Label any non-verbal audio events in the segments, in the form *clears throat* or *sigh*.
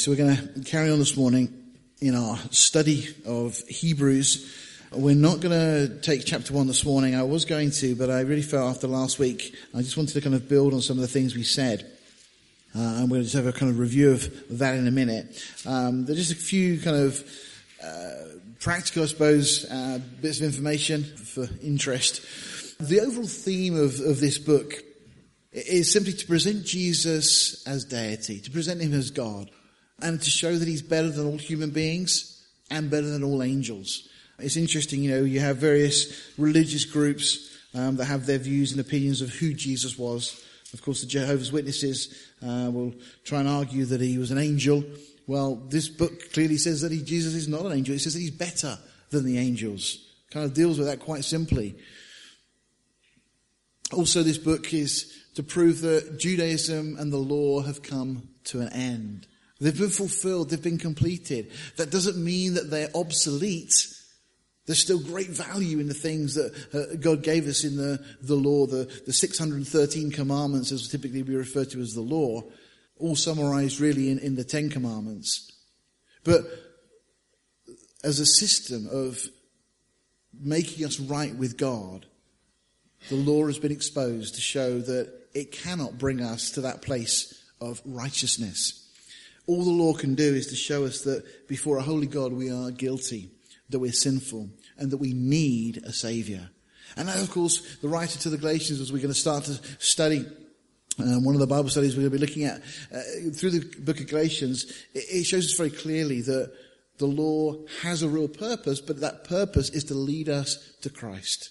So we're going to carry on this morning in our study of Hebrews. We're not going to take chapter one this morning. I was going to, but I really felt after last week, I just wanted to kind of build on some of the things we said. Uh, and we'll just have a kind of review of that in a minute. Um, there's just a few kind of uh, practical, I suppose, uh, bits of information for interest. The overall theme of, of this book is simply to present Jesus as deity, to present him as God and to show that he's better than all human beings and better than all angels. It's interesting, you know, you have various religious groups um, that have their views and opinions of who Jesus was. Of course, the Jehovah's Witnesses uh, will try and argue that he was an angel. Well, this book clearly says that he, Jesus is not an angel. It says that he's better than the angels. Kind of deals with that quite simply. Also, this book is to prove that Judaism and the law have come to an end. They've been fulfilled. They've been completed. That doesn't mean that they're obsolete. There's still great value in the things that uh, God gave us in the, the law, the, the 613 commandments as typically we refer to as the law, all summarized really in, in the Ten Commandments. But as a system of making us right with God, the law has been exposed to show that it cannot bring us to that place of righteousness. All the law can do is to show us that before a holy God we are guilty, that we're sinful, and that we need a Saviour. And now, of course, the writer to the Galatians, as we're going to start to study um, one of the Bible studies we're going to be looking at uh, through the book of Galatians, it, it shows us very clearly that the law has a real purpose, but that purpose is to lead us to Christ.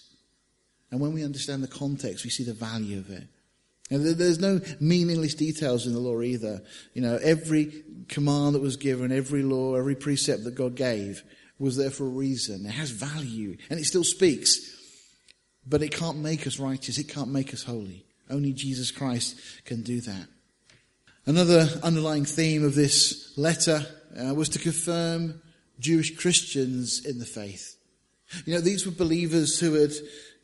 And when we understand the context, we see the value of it. And there's no meaningless details in the law either. You know, every command that was given, every law, every precept that God gave was there for a reason. It has value and it still speaks. But it can't make us righteous. It can't make us holy. Only Jesus Christ can do that. Another underlying theme of this letter uh, was to confirm Jewish Christians in the faith. You know, these were believers who had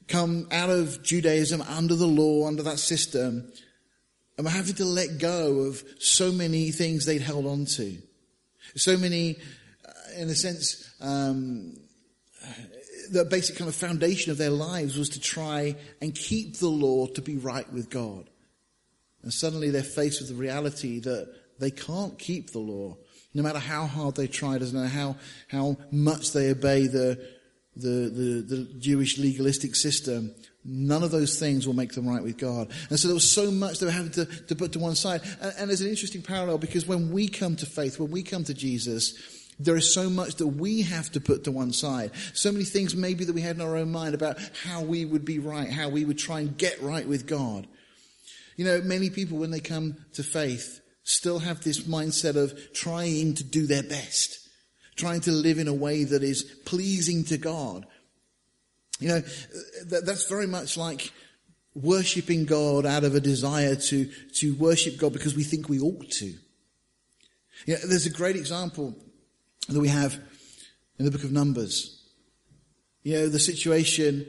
come out of Judaism under the law, under that system, and were having to let go of so many things they'd held on to. So many, uh, in a sense, um, the basic kind of foundation of their lives was to try and keep the law to be right with God. And suddenly they're faced with the reality that they can't keep the law. No matter how hard they try, doesn't matter how, how much they obey the, the, the, the Jewish legalistic system, none of those things will make them right with God. And so there was so much they were having to, to put to one side. And, and there's an interesting parallel because when we come to faith, when we come to Jesus, there is so much that we have to put to one side. So many things maybe that we had in our own mind about how we would be right, how we would try and get right with God. You know, many people when they come to faith still have this mindset of trying to do their best trying to live in a way that is pleasing to God. You know, that's very much like worshipping God out of a desire to, to worship God because we think we ought to. You know, there's a great example that we have in the book of Numbers. You know, the situation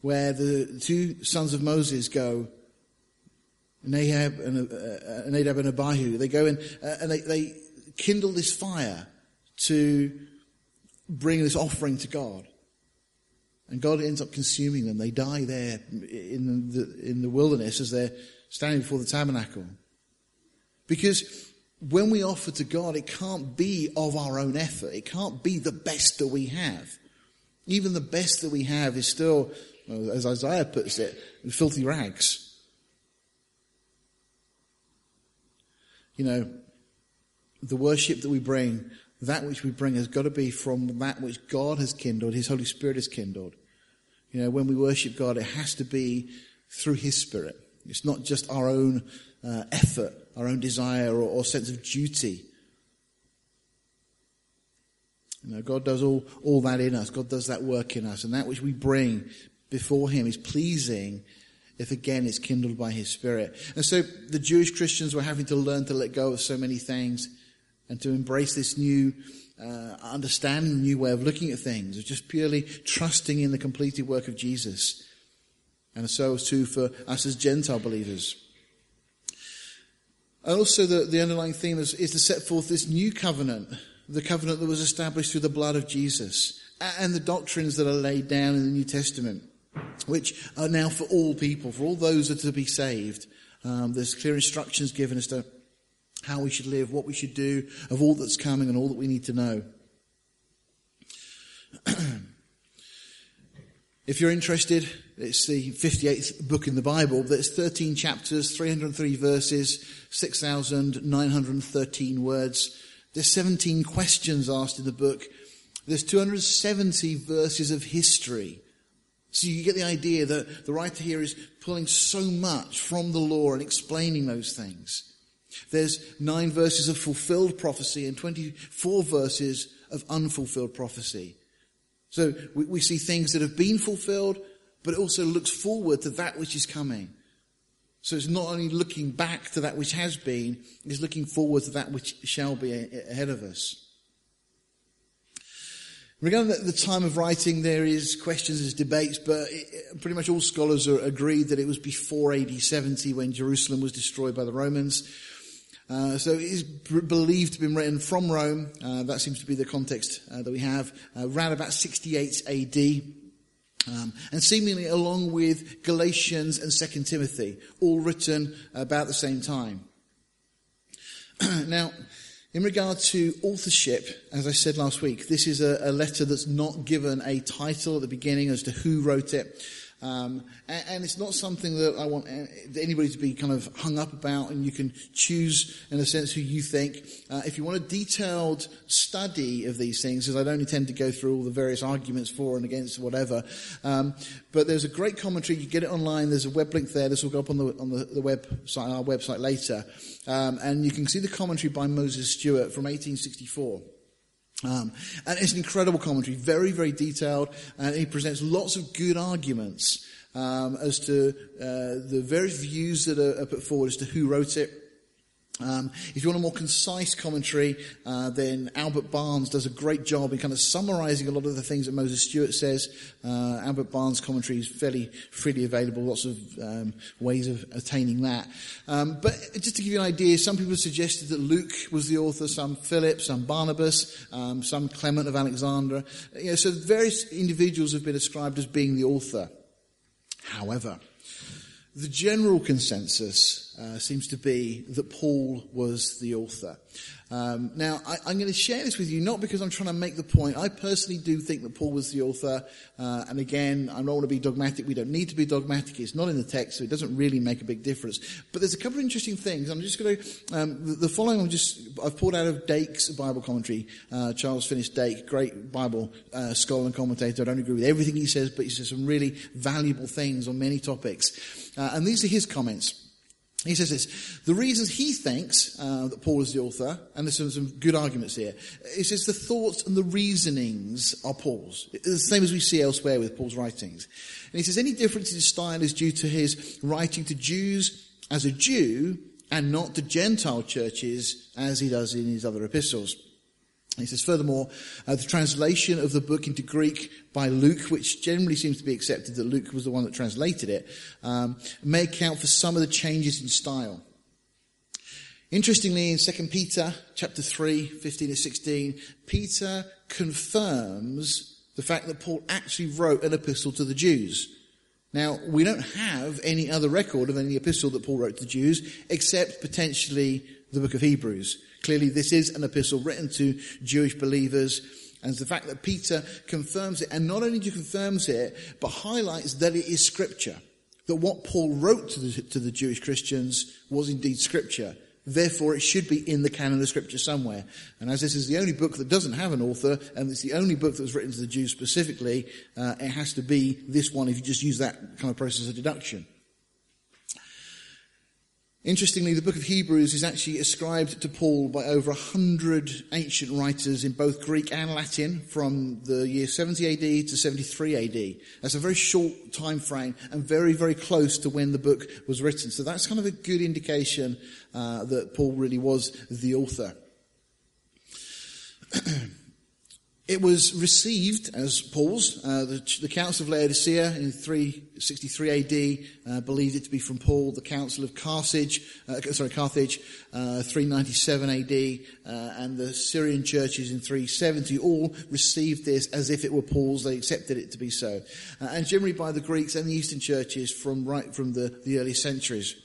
where the two sons of Moses go, Nahab and, uh, Nadab and Abihu, they go in uh, and they, they kindle this fire to bring this offering to God. And God ends up consuming them. They die there in the, in the wilderness as they're standing before the tabernacle. Because when we offer to God, it can't be of our own effort. It can't be the best that we have. Even the best that we have is still, as Isaiah puts it, filthy rags. You know, the worship that we bring that which we bring has got to be from that which God has kindled, His Holy Spirit has kindled. You know, when we worship God, it has to be through His Spirit. It's not just our own uh, effort, our own desire or, or sense of duty. You know, God does all, all that in us. God does that work in us. And that which we bring before Him is pleasing if again it's kindled by His Spirit. And so the Jewish Christians were having to learn to let go of so many things and to embrace this new uh, understanding, new way of looking at things, of just purely trusting in the completed work of Jesus. And so too for us as Gentile believers. And also the, the underlying theme is, is to set forth this new covenant, the covenant that was established through the blood of Jesus, and the doctrines that are laid down in the New Testament, which are now for all people, for all those that are to be saved. Um, there's clear instructions given as to how we should live, what we should do, of all that's coming and all that we need to know. *clears throat* if you're interested, it's the 58th book in the Bible. There's 13 chapters, 303 verses, 6,913 words. There's 17 questions asked in the book. There's 270 verses of history. So you get the idea that the writer here is pulling so much from the law and explaining those things. There's nine verses of fulfilled prophecy and 24 verses of unfulfilled prophecy. So we, we see things that have been fulfilled, but it also looks forward to that which is coming. So it's not only looking back to that which has been, it's looking forward to that which shall be ahead of us. Regarding the time of writing, there is questions, there's debates, but it, pretty much all scholars are agreed that it was before AD 70 when Jerusalem was destroyed by the Romans. Uh, so it is believed to have been written from Rome. Uh, that seems to be the context uh, that we have. Uh, around about 68 AD. Um, and seemingly along with Galatians and 2 Timothy, all written about the same time. *clears throat* now, in regard to authorship, as I said last week, this is a, a, letter that's not given a title at the beginning as to who wrote it. Um, and, and, it's not something that I want anybody to be kind of hung up about, and you can choose, in a sense, who you think. Uh, if you want a detailed study of these things, because I don't intend to go through all the various arguments for and against whatever, um, but there's a great commentary. You get it online. There's a web link there. This will go up on the on the, the website, our website later, um, and you can see the commentary by Moses Stuart from 1864. Um, and it's an incredible commentary, very, very detailed, and he presents lots of good arguments um, as to uh, the various views that are, are, put forward as to who wrote it. Um, if you want a more concise commentary, uh, then Albert Barnes does a great job in kind of summarizing a lot of the things that Moses Stuart says. Uh, Albert Barnes' commentary is fairly freely available, lots of um, ways of attaining that. Um, but just to give you an idea, some people suggested that Luke was the author, some Philip, some Barnabas, um, some Clement of Alexandria. You know, so various individuals have been ascribed as being the author. However, the general consensus uh, seems to be that Paul was the author. Um, now, I, am going to share this with you not because I'm trying to make the point. I personally do think that Paul was the author. Uh, and again, I don't want to be dogmatic. We don't need to be dogmatic. It's not in the text, so it doesn't really make a big difference. But there's a couple of interesting things. I'm just going to, um, the, the, following I'm just, I've pulled out of Dake's Bible commentary. Uh, Charles Finis Dake, great Bible uh, scholar and commentator. I don't agree with everything he says, but he says some really valuable things on many topics. Uh, and these are his comments. He says this, the reasons he thinks uh, that Paul is the author, and there's some, some, good arguments here, he says the thoughts and the reasonings are Paul's. It's the same as we see elsewhere with Paul's writings. And he says any difference in style is due to his writing to Jews as a Jew and not to Gentile churches as he does in his other epistles. He says, furthermore, uh, the translation of the book into Greek by Luke, which generally seems to be accepted that Luke was the one that translated it, um, may account for some of the changes in style. Interestingly, in 2 Peter chapter 3, 15 to 16, Peter confirms the fact that Paul actually wrote an epistle to the Jews. Now, we don't have any other record of any epistle that Paul wrote to the Jews, except potentially the book of Hebrews. Clearly, this is an epistle written to Jewish believers. And the fact that Peter confirms it, and not only confirms it, but highlights that it is scripture. That what Paul wrote to the, to the Jewish Christians was indeed scripture. Therefore, it should be in the canon of scripture somewhere. And as this is the only book that doesn't have an author, and it's the only book that was written to the Jews specifically, uh, it has to be this one if you just use that kind of process of deduction. Interestingly, the book of Hebrews is actually ascribed to Paul by over a hundred ancient writers in both Greek and Latin from the year 70 AD to 73 AD. That's a very short time frame and very, very close to when the book was written. So that's kind of a good indication uh, that Paul really was the author. *clears throat* it was received as Paul's. Uh, the, the, Council of Laodicea in 363 AD uh, believed it to be from Paul. The Council of Carthage, uh, sorry, Carthage, uh, 397 AD, uh, and the Syrian churches in 370 all received this as if it were Paul's. They accepted it to be so, uh, and generally by the Greeks and the Eastern churches from right from the, the early centuries.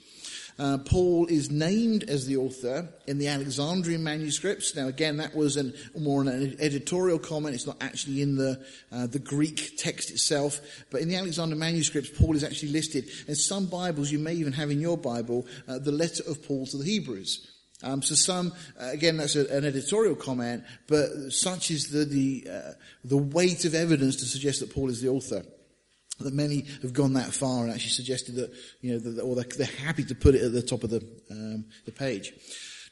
Uh, Paul is named as the author in the Alexandrian manuscripts. Now, again, that was an, more an editorial comment. It's not actually in the uh, the Greek text itself, but in the Alexandrian manuscripts, Paul is actually listed. In some Bibles, you may even have in your Bible uh, the letter of Paul to the Hebrews. Um, so some, uh, again, that's a, an editorial comment, but such is the the, uh, the weight of evidence to suggest that Paul is the author that many have gone that far and actually suggested that, you know, that, or they're, happy to put it at the top of the, um, the page.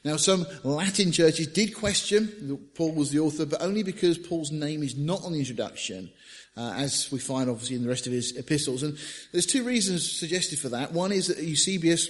Now, some Latin churches did question that Paul was the author, but only because Paul's name is not on the introduction, uh, as we find obviously in the rest of his epistles. And there's two reasons suggested for that. One is that Eusebius,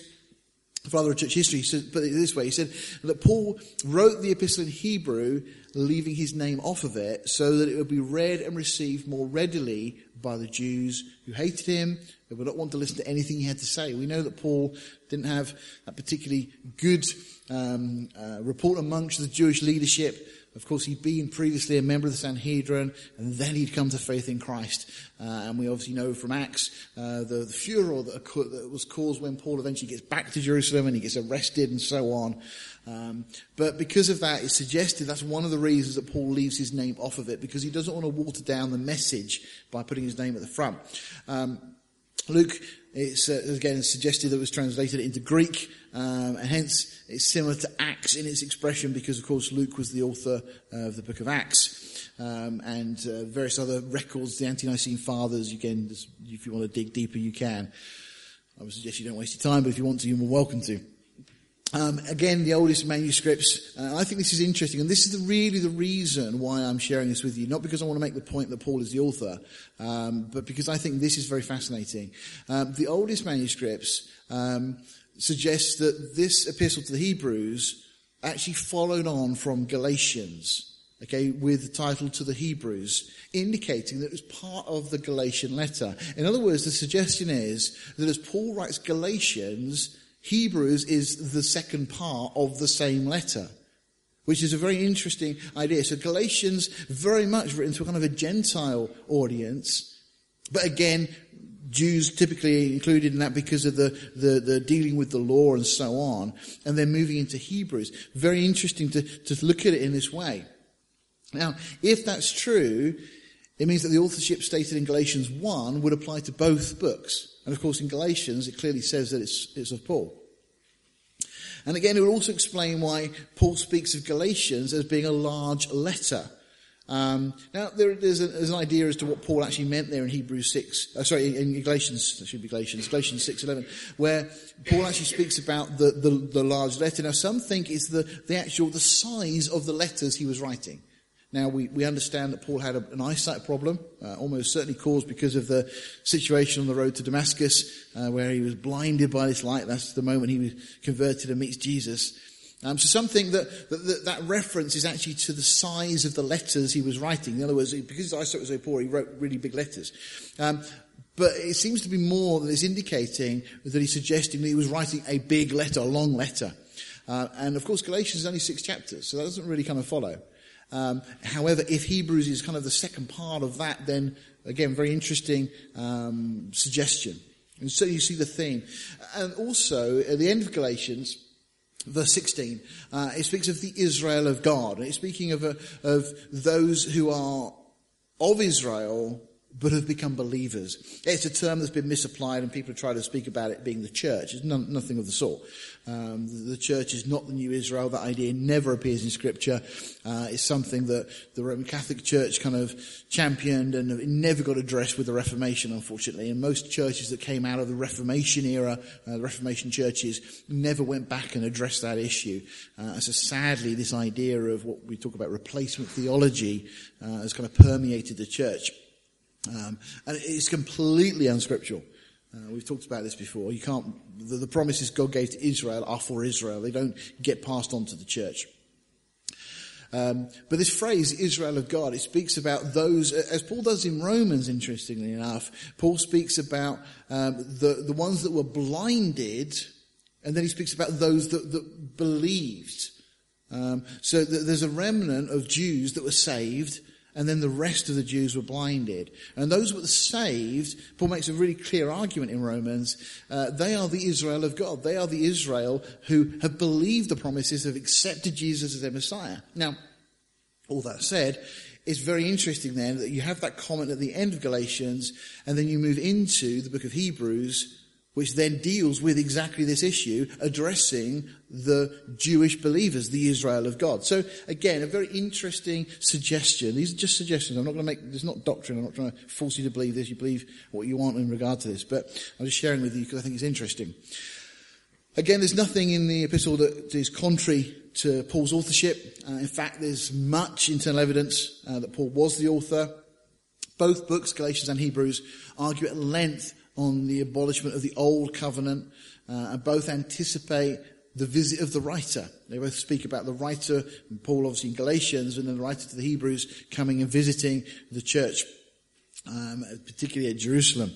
father of church history, said, put it this way. He said that Paul wrote the epistle in Hebrew, leaving his name off of it, so that it would be read and received more readily by the Jews who hated him, who would not want to listen to anything he had to say. We know that Paul didn't have a particularly good um, uh, report amongst the Jewish leadership. Of course, he'd been previously a member of the Sanhedrin, and then he'd come to faith in Christ. Uh, and we obviously know from Acts uh, the, the, furor that, that, was caused when Paul eventually gets back to Jerusalem and he gets arrested and so on. Um, but because of that, it's suggested that's one of the reasons that Paul leaves his name off of it, because he doesn't want to water down the message by putting his name at the front. Um, Luke, it's uh, again suggested that it was translated into Greek, um, and hence it's similar to Acts in its expression, because of course Luke was the author of the book of Acts. Um, and uh, various other records, the Ante-Nicene Fathers. Again, if you want to dig deeper, you can. I would suggest you don't waste your time, but if you want to, you're more welcome to. Um, again, the oldest manuscripts. Uh, I think this is interesting, and this is the, really the reason why I'm sharing this with you. Not because I want to make the point that Paul is the author, um, but because I think this is very fascinating. Um, the oldest manuscripts um, suggest that this epistle to the Hebrews actually followed on from Galatians. Okay, with the title to the Hebrews, indicating that it was part of the Galatian letter. In other words, the suggestion is that as Paul writes Galatians, Hebrews is the second part of the same letter, which is a very interesting idea. So Galatians very much written to a kind of a Gentile audience, but again, Jews typically included in that because of the, the, the, dealing with the law and so on, and then moving into Hebrews. Very interesting to, to look at it in this way. Now, if that's true, it means that the authorship stated in Galatians 1 would apply to both books. And of course, in Galatians, it clearly says that it's, it's of Paul. And again, it would also explain why Paul speaks of Galatians as being a large letter. Um, now, there, there's, a, there's, an idea as to what Paul actually meant there in Hebrews 6, uh, sorry, in Galatians, it should be Galatians, Galatians 6.11, where Paul actually speaks about the, the, the large letter. Now, some think it's the, the actual, the size of the letters he was writing. Now, we, we understand that Paul had a, an eyesight problem, uh, almost certainly caused because of the situation on the road to Damascus, uh, where he was blinded by this light. That's the moment he was converted and meets Jesus. Um, so some think that, that, that reference is actually to the size of the letters he was writing. In other words, because his eyesight was so poor, he wrote really big letters. Um, but it seems to be more that it's indicating that he's suggesting that he was writing a big letter, a long letter. Uh, and of course, Galatians is only six chapters, so that doesn't really kind of follow. Um, however, if Hebrews is kind of the second part of that, then again, very interesting um, suggestion. And so you see the theme. And also, at the end of Galatians, verse 16, uh, it speaks of the Israel of God. It's speaking of, a, of those who are of Israel, but have become believers. It's a term that's been misapplied and people try to speak about it being the church. It's nothing of the sort. Um, the, the, church is not the new Israel. That idea never appears in scripture. Uh, it's something that the Roman Catholic Church kind of championed and never got addressed with the Reformation, unfortunately. And most churches that came out of the Reformation era, uh, the Reformation churches, never went back and addressed that issue. Uh, so sadly, this idea of what we talk about replacement theology uh, has kind of permeated the church. Um, and it's completely unscriptural. Uh, we've talked about this before. You can't, the, the, promises God gave to Israel are for Israel. They don't get passed on to the church. Um, but this phrase, Israel of God, it speaks about those, as Paul does in Romans, interestingly enough, Paul speaks about um, the, the ones that were blinded, and then he speaks about those that, that believed. Um, so there's a remnant of Jews that were saved, and then the rest of the Jews were blinded. And those who were saved, Paul makes a really clear argument in Romans, uh, they are the Israel of God. They are the Israel who have believed the promises, have accepted Jesus as their Messiah. Now, all that said, it's very interesting then that you have that comment at the end of Galatians, and then you move into the book of Hebrews, which then deals with exactly this issue, addressing the Jewish believers, the Israel of God. So again, a very interesting suggestion. These are just suggestions. I'm not going to make, there's not doctrine. I'm not trying to force you to believe this. You believe what you want in regard to this. But I'm just sharing with you because I think it's interesting. Again, there's nothing in the epistle that is contrary to Paul's authorship. Uh, in fact, there's much internal evidence uh, that Paul was the author. Both books, Galatians and Hebrews, argue at length on the abolishment of the old covenant, uh, and both anticipate the visit of the writer. They both speak about the writer, Paul obviously in Galatians, and then the writer to the Hebrews coming and visiting the church, um, particularly at Jerusalem.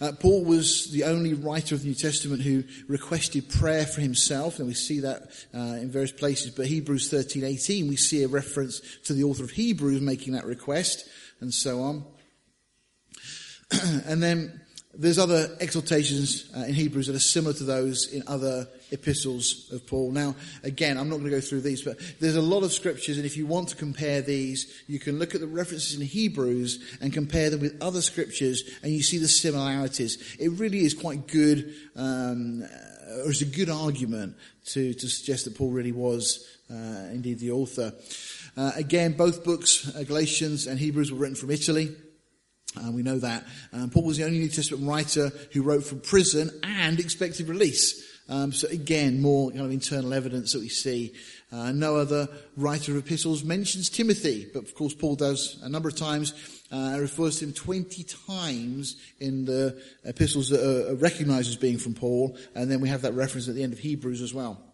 Uh, Paul was the only writer of the New Testament who requested prayer for himself, and we see that uh, in various places. But Hebrews 13:18, we see a reference to the author of Hebrews making that request, and so on. *clears throat* and then there's other exhortations uh, in Hebrews that are similar to those in other epistles of Paul. Now, again, I'm not going to go through these, but there's a lot of scriptures, and if you want to compare these, you can look at the references in Hebrews and compare them with other scriptures, and you see the similarities. It really is quite good, um, or it's a good argument to, to suggest that Paul really was uh, indeed the author. Uh, again, both books, uh, Galatians and Hebrews, were written from Italy. Uh, we know that. Um, Paul was the only New Testament writer who wrote from prison and expected release. Um, so again, more kind of internal evidence that we see. Uh, no other writer of epistles mentions Timothy, but of course Paul does a number of times. Uh, refers to him 20 times in the epistles that are recognized as being from Paul, and then we have that reference at the end of Hebrews as well.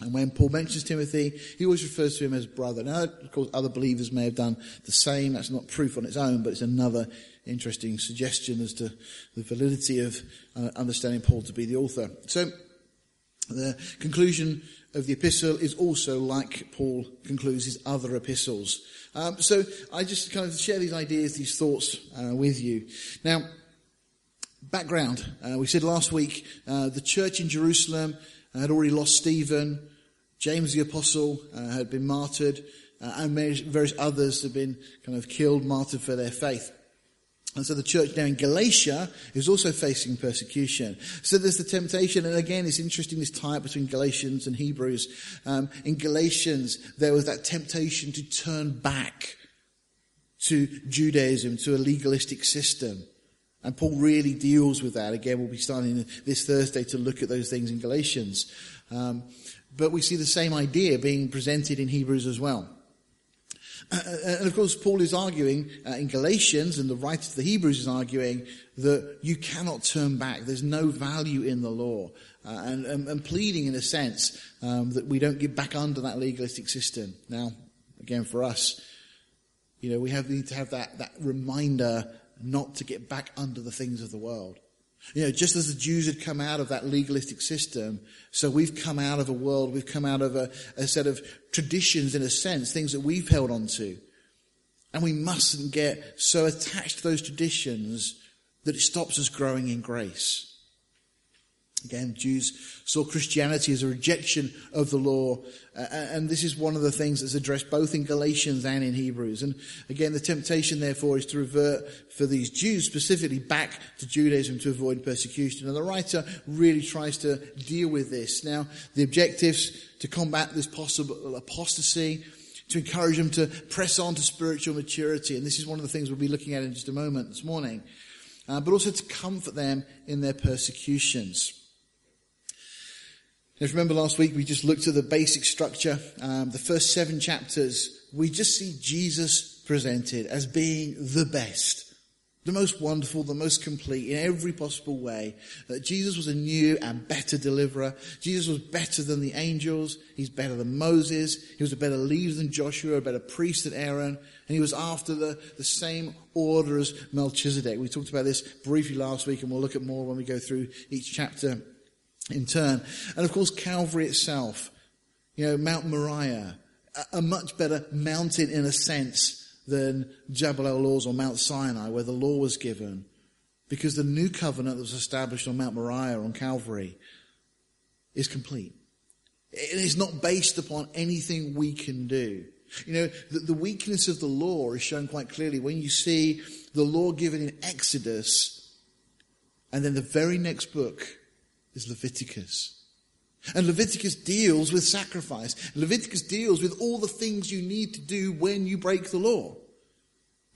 And when Paul mentions Timothy, he always refers to him as brother. Now, of course, other believers may have done the same. That's not proof on its own, but it's another interesting suggestion as to the validity of uh, understanding Paul to be the author. So, the conclusion of the epistle is also like Paul concludes his other epistles. Um, so, I just kind of share these ideas, these thoughts uh, with you. Now, background. Uh, we said last week uh, the church in Jerusalem had already lost Stephen. James the apostle uh, had been martyred, uh, and various others had been kind of killed, martyred for their faith. And so the church now in Galatia is also facing persecution. So there's the temptation, and again, it's interesting this tie between Galatians and Hebrews. Um, in Galatians, there was that temptation to turn back to Judaism, to a legalistic system. And Paul really deals with that. Again, we'll be starting this Thursday to look at those things in Galatians. Um, but we see the same idea being presented in Hebrews as well. Uh, uh, and of course, Paul is arguing uh, in Galatians, and the writer to the Hebrews is arguing that you cannot turn back. There's no value in the law. Uh, and, and, and, pleading, in a sense, um, that we don't get back under that legalistic system. Now, again, for us, you know, we have, need to have that, that reminder not to get back under the things of the world. You know, just as the Jews had come out of that legalistic system, so we've come out of a world, we've come out of a, a set of traditions in a sense, things that we've held on to. And we mustn't get so attached to those traditions that it stops us growing in grace. Again, Jews saw Christianity as a rejection of the law, uh, and this is one of the things that's addressed both in Galatians and in Hebrews. And again, the temptation, therefore, is to revert for these Jews specifically back to Judaism to avoid persecution. And the writer really tries to deal with this. Now, the objectives to combat this possible apostasy, to encourage them to press on to spiritual maturity, and this is one of the things we'll be looking at in just a moment this morning. Uh, but also to comfort them in their persecutions. If you remember last week, we just looked at the basic structure. Um, the first seven chapters, we just see Jesus presented as being the best. the most wonderful, the most complete in every possible way. That Jesus was a new and better deliverer. Jesus was better than the angels. He's better than Moses. He was a better leader than Joshua, a better priest than Aaron. And he was after the, the same order as Melchizedek. We talked about this briefly last week and we'll look at more when we go through each chapter in turn. And of course, Calvary itself. You know, Mount Moriah, a, much better mountain in a sense than Jabal el-Lawz or Mount Sinai where the law was given. Because the new covenant that was established on Mount Moriah on Calvary is complete. It is not based upon anything we can do. You know, the, the weakness of the law is shown quite clearly when you see the law given in Exodus and then the very next book is Leviticus. And Leviticus deals with sacrifice. Leviticus deals with all the things you need to do when you break the law.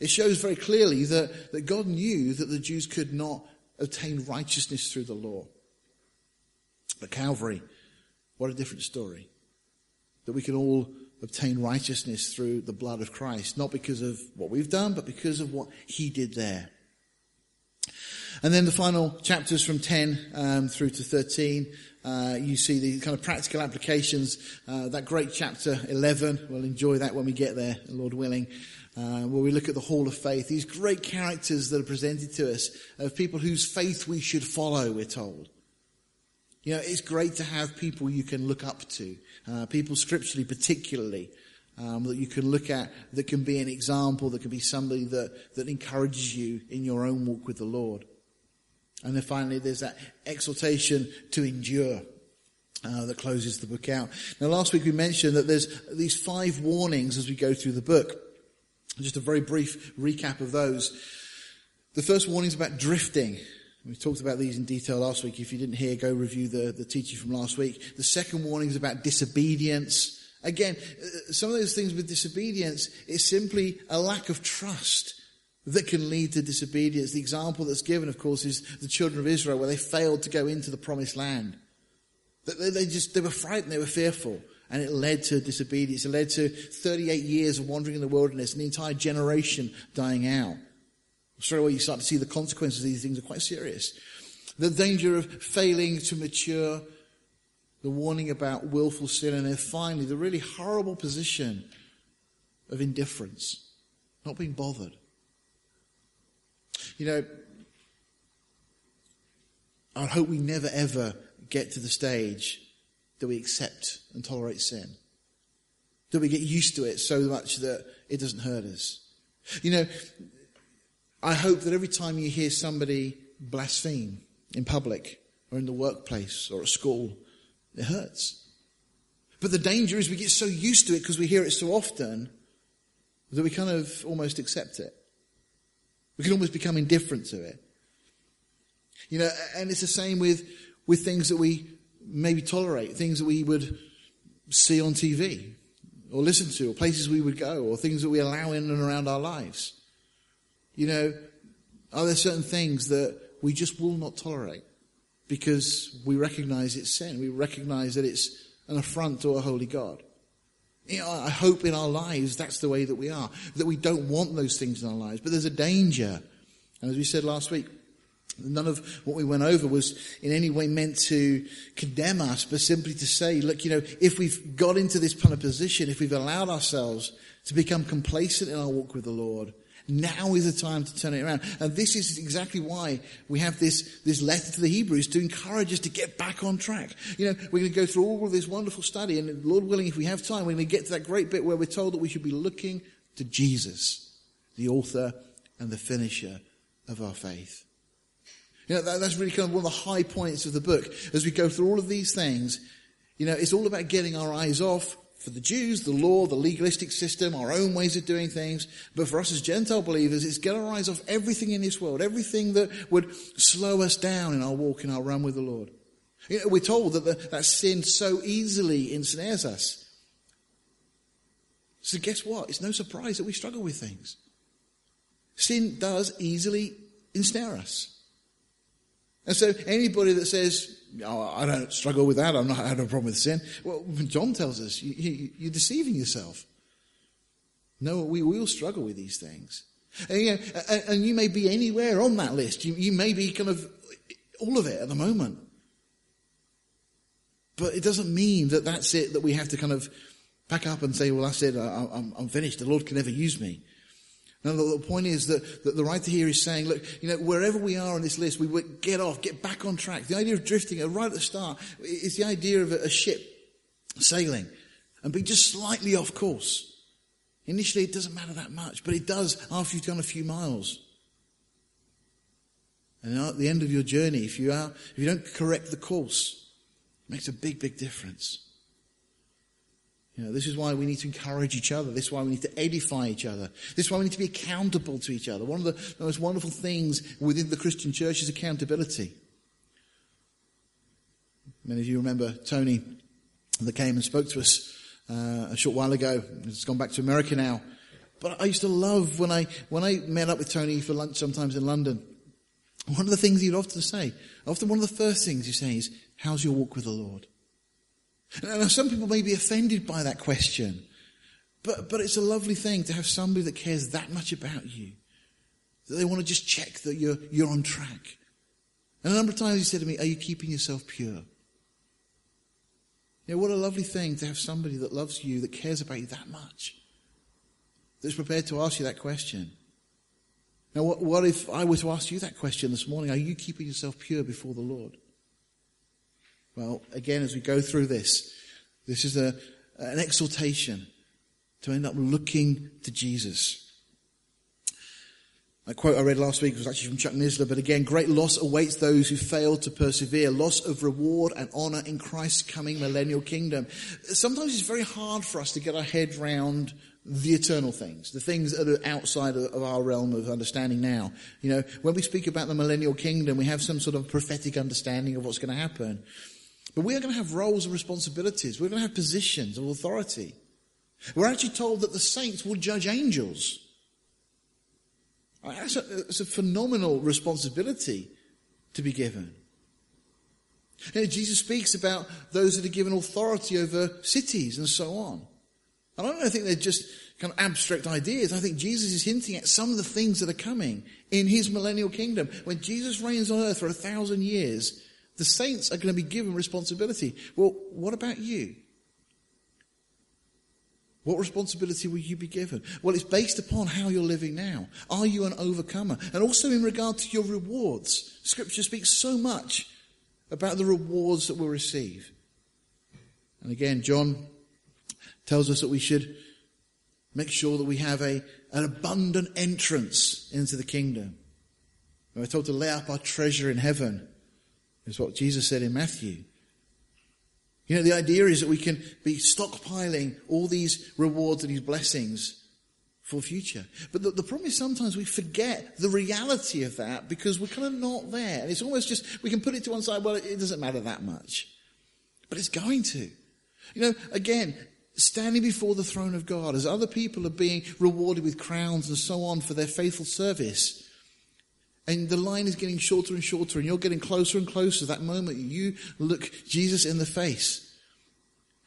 It shows very clearly that, that God knew that the Jews could not obtain righteousness through the law. But Calvary, what a different story. That we can all obtain righteousness through the blood of Christ, not because of what we've done, but because of what He did there. And then the final chapters from 10 um, through to 13, uh, you see the kind of practical applications. Uh, that great chapter 11, we'll enjoy that when we get there, Lord willing, uh, where we look at the hall of faith. These great characters that are presented to us of people whose faith we should follow, we're told. You know, it's great to have people you can look up to, uh, people scripturally particularly. Um, that you can look at that can be an example, that can be somebody that, that encourages you in your own walk with the Lord. And then finally, there's that exhortation to endure. Uh, that closes the book out. Now, last week we mentioned that there's these five warnings as we go through the book. Just a very brief recap of those. The first warning is about drifting. We talked about these in detail last week. If you didn't hear, go review the, the teaching from last week. The second warning is about disobedience. Again, uh, some of those things with disobedience is simply a lack of trust that can lead to disobedience. The example that's given, of course, is the children of Israel where they failed to go into the promised land. They, just, they were frightened, they were fearful. And it led to disobedience. It led to 38 years of wandering in the wilderness and the entire generation dying out. Straight away you start to see the consequences of these things are quite serious. The danger of failing to mature, the warning about willful sin, and then finally the really horrible position of indifference, not being bothered. You know, I hope we never ever get to the stage that we accept and tolerate sin. That we get used to it so much that it doesn't hurt us. You know, I hope that every time you hear somebody blaspheme in public or in the workplace or at school, it hurts. But the danger is we get so used to it because we hear it so often that we kind of almost accept it. We can almost become indifferent to it. You know, and it's the same with, with things that we maybe tolerate, things that we would see on TV or listen to, or places we would go, or things that we allow in and around our lives. You know, are there certain things that we just will not tolerate because we recognize it's sin? We recognize that it's an affront to a holy God. You know, I hope in our lives that's the way that we are, that we don't want those things in our lives. But there's a danger. And as we said last week, none of what we went over was in any way meant to condemn us, but simply to say, look, you know, if we've got into this kind of position, if we've allowed ourselves to become complacent in our walk with the Lord, now is the time to turn it around. And this is exactly why we have this, this letter to the Hebrews to encourage us to get back on track. You know, we're going to go through all of this wonderful study and Lord willing, if we have time, we're going to get to that great bit where we're told that we should be looking to Jesus, the author and the finisher of our faith. You know, that, that's really kind of one of the high points of the book. As we go through all of these things, you know, it's all about getting our eyes off for the Jews, the law, the legalistic system, our own ways of doing things. But for us as Gentile believers, it's get our eyes off everything in this world, everything that would slow us down in our walk, in our run with the Lord. You know, we're told that the, that sin so easily ensnares us. So guess what? It's no surprise that we struggle with things. Sin does easily ensnare us. And so anybody that says, I don't struggle with that, I'm not, I have no problem with sin, well, John tells us, you, you're deceiving yourself. No, we will struggle with these things. And you, know, and you may be anywhere on that list. You, you may be kind of all of it at the moment. But it doesn't mean that that's it, that we have to kind of pack up and say, well, that's it, I, am finished. The Lord can never use me. No, the, point is that, that the writer here is saying, look, you know, wherever we are on this list, we would get off, get back on track. The idea of drifting uh, right at the start is the idea of a, a ship sailing and being just slightly off course. Initially, it doesn't matter that much, but it does after you've gone a few miles. And at the end of your journey, if you are, if you don't correct the course, it makes a big, big difference. You know, this is why we need to encourage each other. This is why we need to edify each other. This is why we need to be accountable to each other. One of the, most wonderful things within the Christian church is accountability. Many of you remember Tony that came and spoke to us uh, a short while ago. He's gone back to America now. But I used to love when I, when I met up with Tony for lunch sometimes in London. One of the things he'd often say, often one of the first things he'd say is, how's your walk with the Lord? Now, some people may be offended by that question, but, but it's a lovely thing to have somebody that cares that much about you, that they want to just check that you're, you're on track. And a number of times he said to me, Are you keeping yourself pure? You know, what a lovely thing to have somebody that loves you, that cares about you that much, that's prepared to ask you that question. Now, what, what if I were to ask you that question this morning? Are you keeping yourself pure before the Lord? Well, again, as we go through this, this is a, an exhortation to end up looking to Jesus. A quote I read last week was actually from Chuck Missler, but again, great loss awaits those who fail to persevere. Loss of reward and honor in Christ's coming millennial kingdom. Sometimes it's very hard for us to get our head round the eternal things, the things that are outside of our realm of understanding now. You know, when we speak about the millennial kingdom, we have some sort of prophetic understanding of what's going to happen. But we are going to have roles and responsibilities. We're going to have positions of authority. We're actually told that the saints will judge angels. That's a, that's a phenomenal responsibility to be given. You know, Jesus speaks about those that are given authority over cities and so on. And I don't think they're just kind of abstract ideas. I think Jesus is hinting at some of the things that are coming in his millennial kingdom. When Jesus reigns on earth for a thousand years, the saints are going to be given responsibility. Well, what about you? What responsibility will you be given? Well, it's based upon how you're living now. Are you an overcomer? And also in regard to your rewards. Scripture speaks so much about the rewards that we'll receive. And again, John tells us that we should make sure that we have a, an abundant entrance into the kingdom. And We're told to lay up our treasure in heaven is what Jesus said in Matthew. You know, the idea is that we can be stockpiling all these rewards and these blessings for future. But the, the, problem is sometimes we forget the reality of that because we're kind of not there. And it's almost just, we can put it to one side, well, it, it doesn't matter that much. But it's going to. You know, again, standing before the throne of God as other people are being rewarded with crowns and so on for their faithful service. And the line is getting shorter and shorter, and you're getting closer and closer. That moment you look Jesus in the face.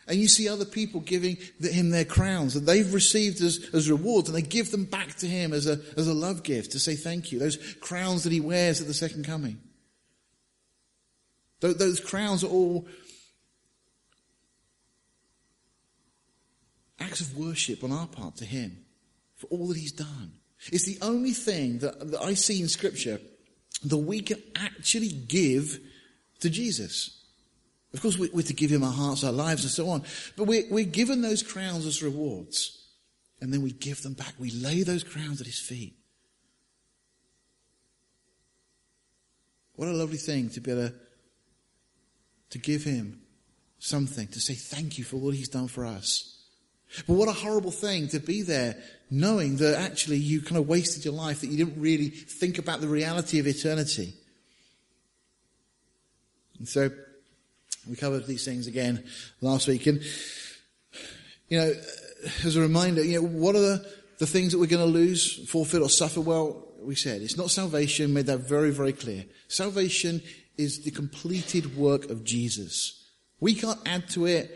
And you see other people giving him their crowns that they've received as, as rewards, and they give them back to him as a, as a love gift to say thank you. Those crowns that he wears at the second coming. Those, those crowns are all acts of worship on our part to him for all that he's done. It's the only thing that, that I see in Scripture that we can actually give to Jesus. Of course, we're to give him our hearts, our lives, and so on. But we're, we're given those crowns as rewards. And then we give them back. We lay those crowns at his feet. What a lovely thing to be able to, to give him something, to say thank you for all he's done for us. But what a horrible thing to be there knowing that actually you kind of wasted your life, that you didn't really think about the reality of eternity. And so we covered these things again last week. And, you know, as a reminder, you know, what are the, the things that we're going to lose, forfeit, or suffer? Well, we said it's not salvation, made that very, very clear. Salvation is the completed work of Jesus. We can't add to it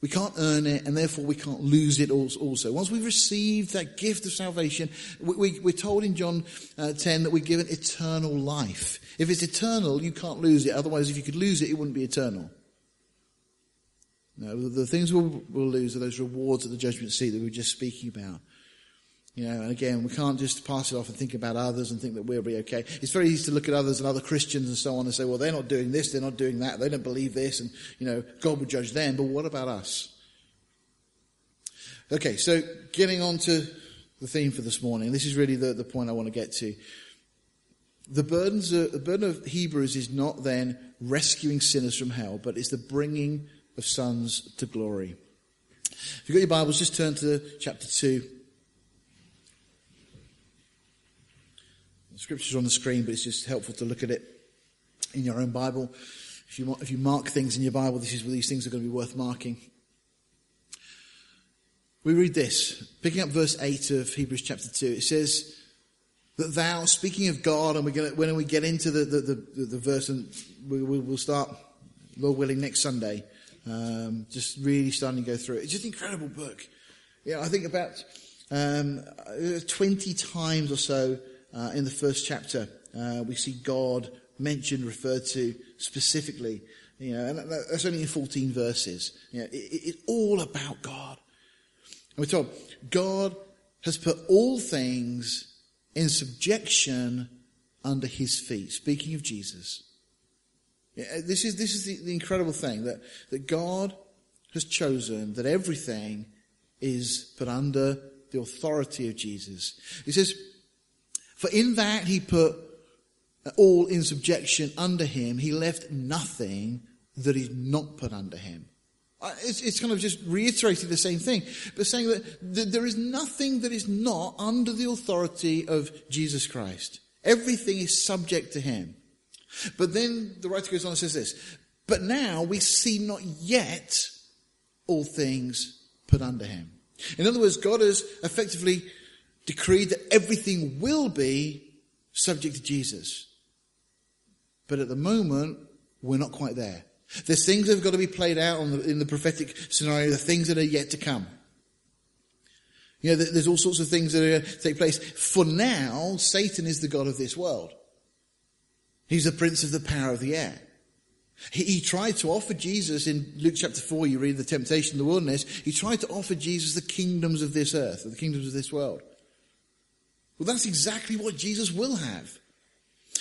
We can't earn it, and therefore we can't lose it also. Once we've received that gift of salvation, we, are told in John uh, 10 that we're given eternal life. If it's eternal, you can't lose it. Otherwise, if you could lose it, it wouldn't be eternal. No, the things we'll, we'll lose are those rewards at the judgment seat that we were just speaking about. You know, and again, we can't just pass it off and think about others and think that we'll be okay. It's very easy to look at others and other Christians and so on and say, well, they're not doing this, they're not doing that, they don't believe this, and, you know, God will judge them, but what about us? Okay, so getting on to the theme for this morning, this is really the, the point I want to get to. The, burdens are, the burden of Hebrews is not then rescuing sinners from hell, but it's the bringing of sons to glory. If you've got your Bibles, just turn to chapter 2. The scripture's on the screen, but it's just helpful to look at it in your own Bible. If you, if you mark things in your Bible, this is where these things are going to be worth marking. We read this, picking up verse 8 of Hebrews chapter 2. It says, that thou, speaking of God, and we're going to, when we get into the, the, the, the verse, and we, will start, Lord willing, next Sunday, um, just really starting to go through it. It's just an incredible book. Yeah, I think about um, 20 times or so uh, in the first chapter, uh, we see God mentioned, referred to specifically. You know, and that's only in 14 verses. You know, it, it's all about God. And we're told God has put all things in subjection under his feet. Speaking of Jesus. Yeah, this is, this is the, the incredible thing that, that God has chosen that everything is put under the authority of Jesus. He says, for in that he put all in subjection under him, he left nothing that is not put under him. Uh, it's, it's, kind of just reiterating the same thing, but saying that, that there is nothing that is not under the authority of Jesus Christ. Everything is subject to him. But then the writer goes on and says this, but now we see not yet all things put under him. In other words, God has effectively decreed that everything will be subject to Jesus. But at the moment, we're not quite there. There's things that have got to be played out the, in the prophetic scenario, the things that are yet to come. You know, there's all sorts of things that are going to take place. For now, Satan is the God of this world. He's the prince of the power of the air. He, he, tried to offer Jesus in Luke chapter 4, you read the temptation in the wilderness, he tried to offer Jesus the kingdoms of this earth, the kingdoms of this world. Well, that's exactly what Jesus will have.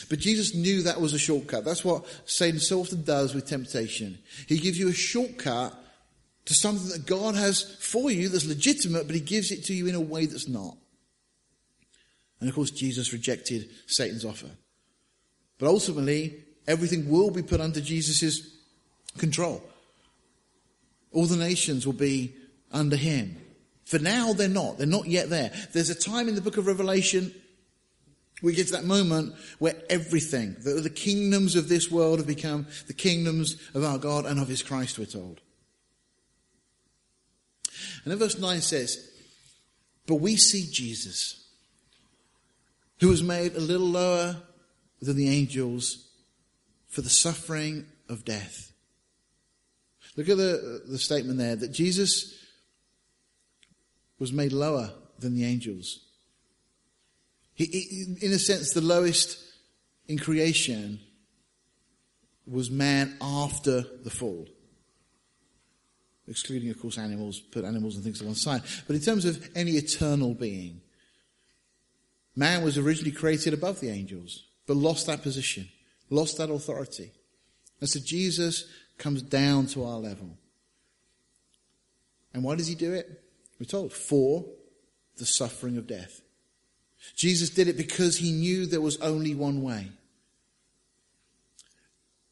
But Jesus knew that was a shortcut. That's what Satan so often does with temptation. He gives you a shortcut to something that God has for you that's legitimate, but he gives it to you in a way that's not. And of course, Jesus rejected Satan's offer. But ultimately, everything will be put under Jesus' control. All the nations will be under him. For now, they're not. They're not yet there. There's a time in the book of Revelation we get to that moment where everything, the, the, kingdoms of this world have become the kingdoms of our God and of his Christ, we're told. And then verse 9 says, But we see Jesus, who was made a little lower than the angels for the suffering of death. Look at the, the statement there that Jesus was made lower than the angels. He, he, in a sense, the lowest in creation was man after the fall. Excluding, of course, animals, put animals and things to one side. But in terms of any eternal being, man was originally created above the angels, but lost that position, lost that authority. And so Jesus comes down to our level. And why does he do it? We're told, for the suffering of death. Jesus did it because he knew there was only one way.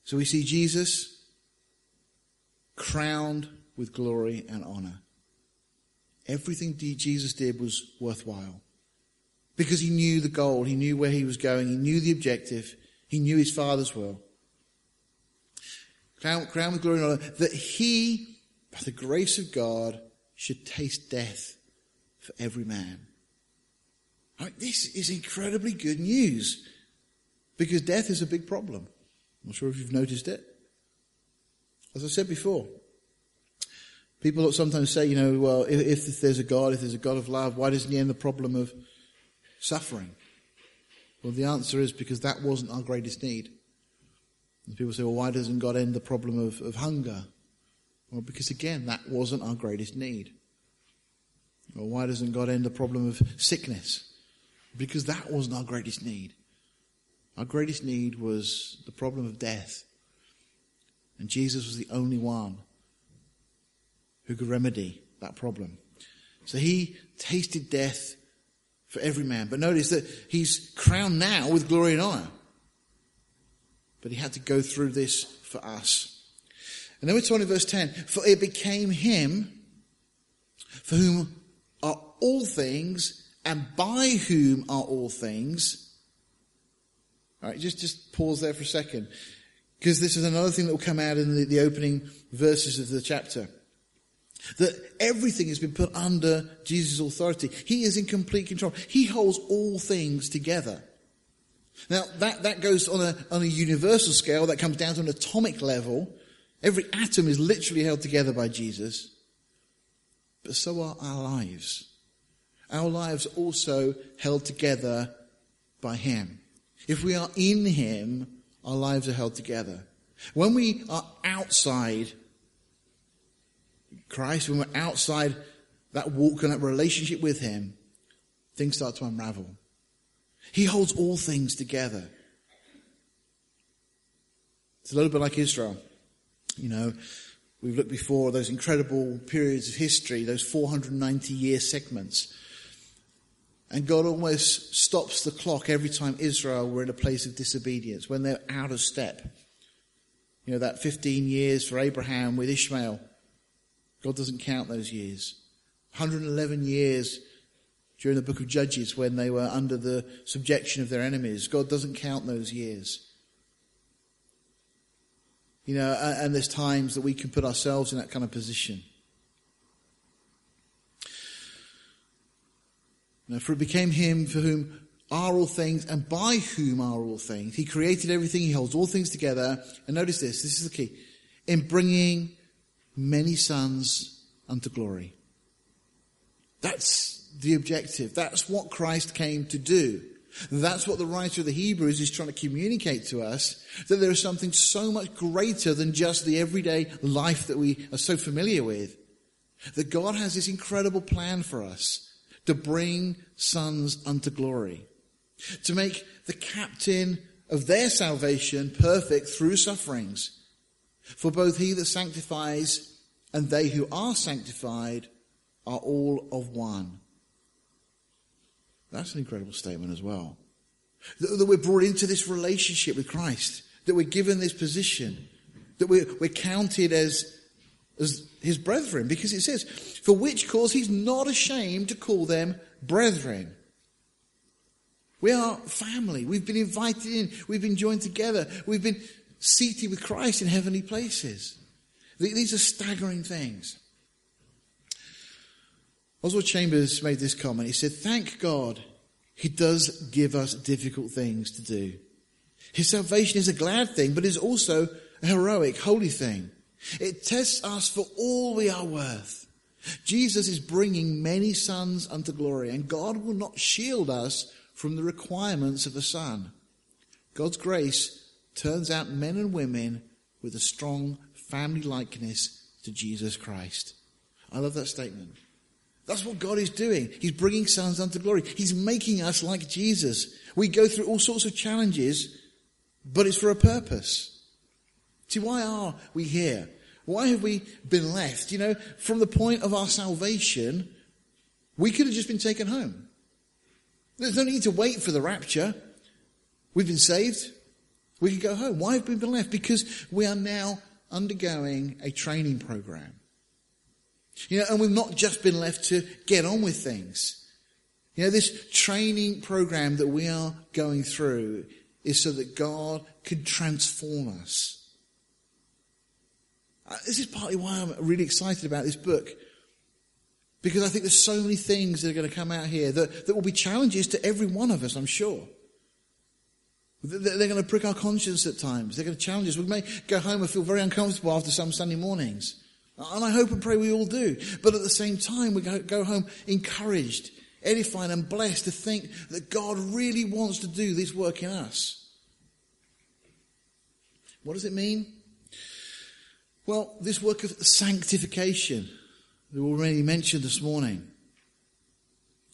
So we see Jesus crowned with glory and honor. Everything Jesus did was worthwhile because he knew the goal, he knew where he was going, he knew the objective, he knew his Father's will. Crowned, crowned with glory and honor, that he, by the grace of God, should taste death for every man. This is incredibly good news because death is a big problem. I'm not sure if you've noticed it. As I said before, People sometimes say, you know, well, if, if there's a God, if there's a God of love, why doesn't he end the problem of suffering? Well, the answer is because that wasn't our greatest need. And people say, well, why doesn't God end the problem of, of hunger? Well, because again, that wasn't our greatest need. Well, why doesn't God end the problem of sickness? Because that wasn't our greatest need. Our greatest need was the problem of death. And Jesus was the only one who could remedy that problem. So he tasted death for every man. But notice that he's crowned now with glory and honor. But he had to go through this for us. And then we're told in verse 10, for it became him for whom are all things and by whom are all things. All right, just, just pause there for a second. Because this is another thing that will come out in the, the opening verses of the chapter. That everything has been put under Jesus' authority. He is in complete control. He holds all things together. Now, that, that goes on a, on a universal scale, that comes down to an atomic level. Every atom is literally held together by Jesus. But so are our lives. Our lives also held together by Him. If we are in Him, our lives are held together. When we are outside Christ, when we're outside that walk and that relationship with Him, things start to unravel. He holds all things together. It's a little bit like Israel. You know, we've looked before those incredible periods of history, those 490 year segments. And God almost stops the clock every time Israel were in a place of disobedience, when they're out of step. You know, that 15 years for Abraham with Ishmael. God doesn't count those years. 111 years during the book of Judges when they were under the subjection of their enemies. God doesn't count those years. You know, and there's times that we can put ourselves in that kind of position. Now, for it became him for whom are all things and by whom are all things. He created everything. He holds all things together. And notice this. This is the key. In bringing many sons unto glory. That's the objective. That's what Christ came to do. That's what the writer of the Hebrews is trying to communicate to us, that there is something so much greater than just the everyday life that we are so familiar with. That God has this incredible plan for us to bring sons unto glory. To make the captain of their salvation perfect through sufferings. For both he that sanctifies and they who are sanctified are all of one. That's an incredible statement as well. That, we're brought into this relationship with Christ, that we're given this position, that we're, we're counted as, as his brethren, because it says, for which cause he's not ashamed to call them brethren. We are family. We've been invited in. We've been joined together. We've been seated with Christ in heavenly places. These are staggering things. Oswald Chambers made this comment. He said, Thank God he does give us difficult things to do. His salvation is a glad thing, but is also a heroic, holy thing. It tests us for all we are worth. Jesus is bringing many sons unto glory, and God will not shield us from the requirements of a son. God's grace turns out men and women with a strong family likeness to Jesus Christ. I love that statement. That's what God is doing. He's bringing sons unto glory. He's making us like Jesus. We go through all sorts of challenges, but it's for a purpose. See, why are we here? Why have we been left? You know, from the point of our salvation, we could have just been taken home. There's no need to wait for the rapture. We've been saved. We can go home. Why have we been left? Because we are now undergoing a training program. You know, and we've not just been left to get on with things. You know, this training program that we are going through is so that God can transform us. Uh, this is partly why I'm really excited about this book. Because I think there's so many things that are going to come out here that, that will be challenges to every one of us, I'm sure. They're going to prick our conscience at times. They're going to challenge us. We may go home and feel very uncomfortable after some Sunday mornings. And I hope and pray we all do. But at the same time, we go, home encouraged, edified and blessed to think that God really wants to do this work in us. What does it mean? Well, this work of sanctification that we already mentioned this morning.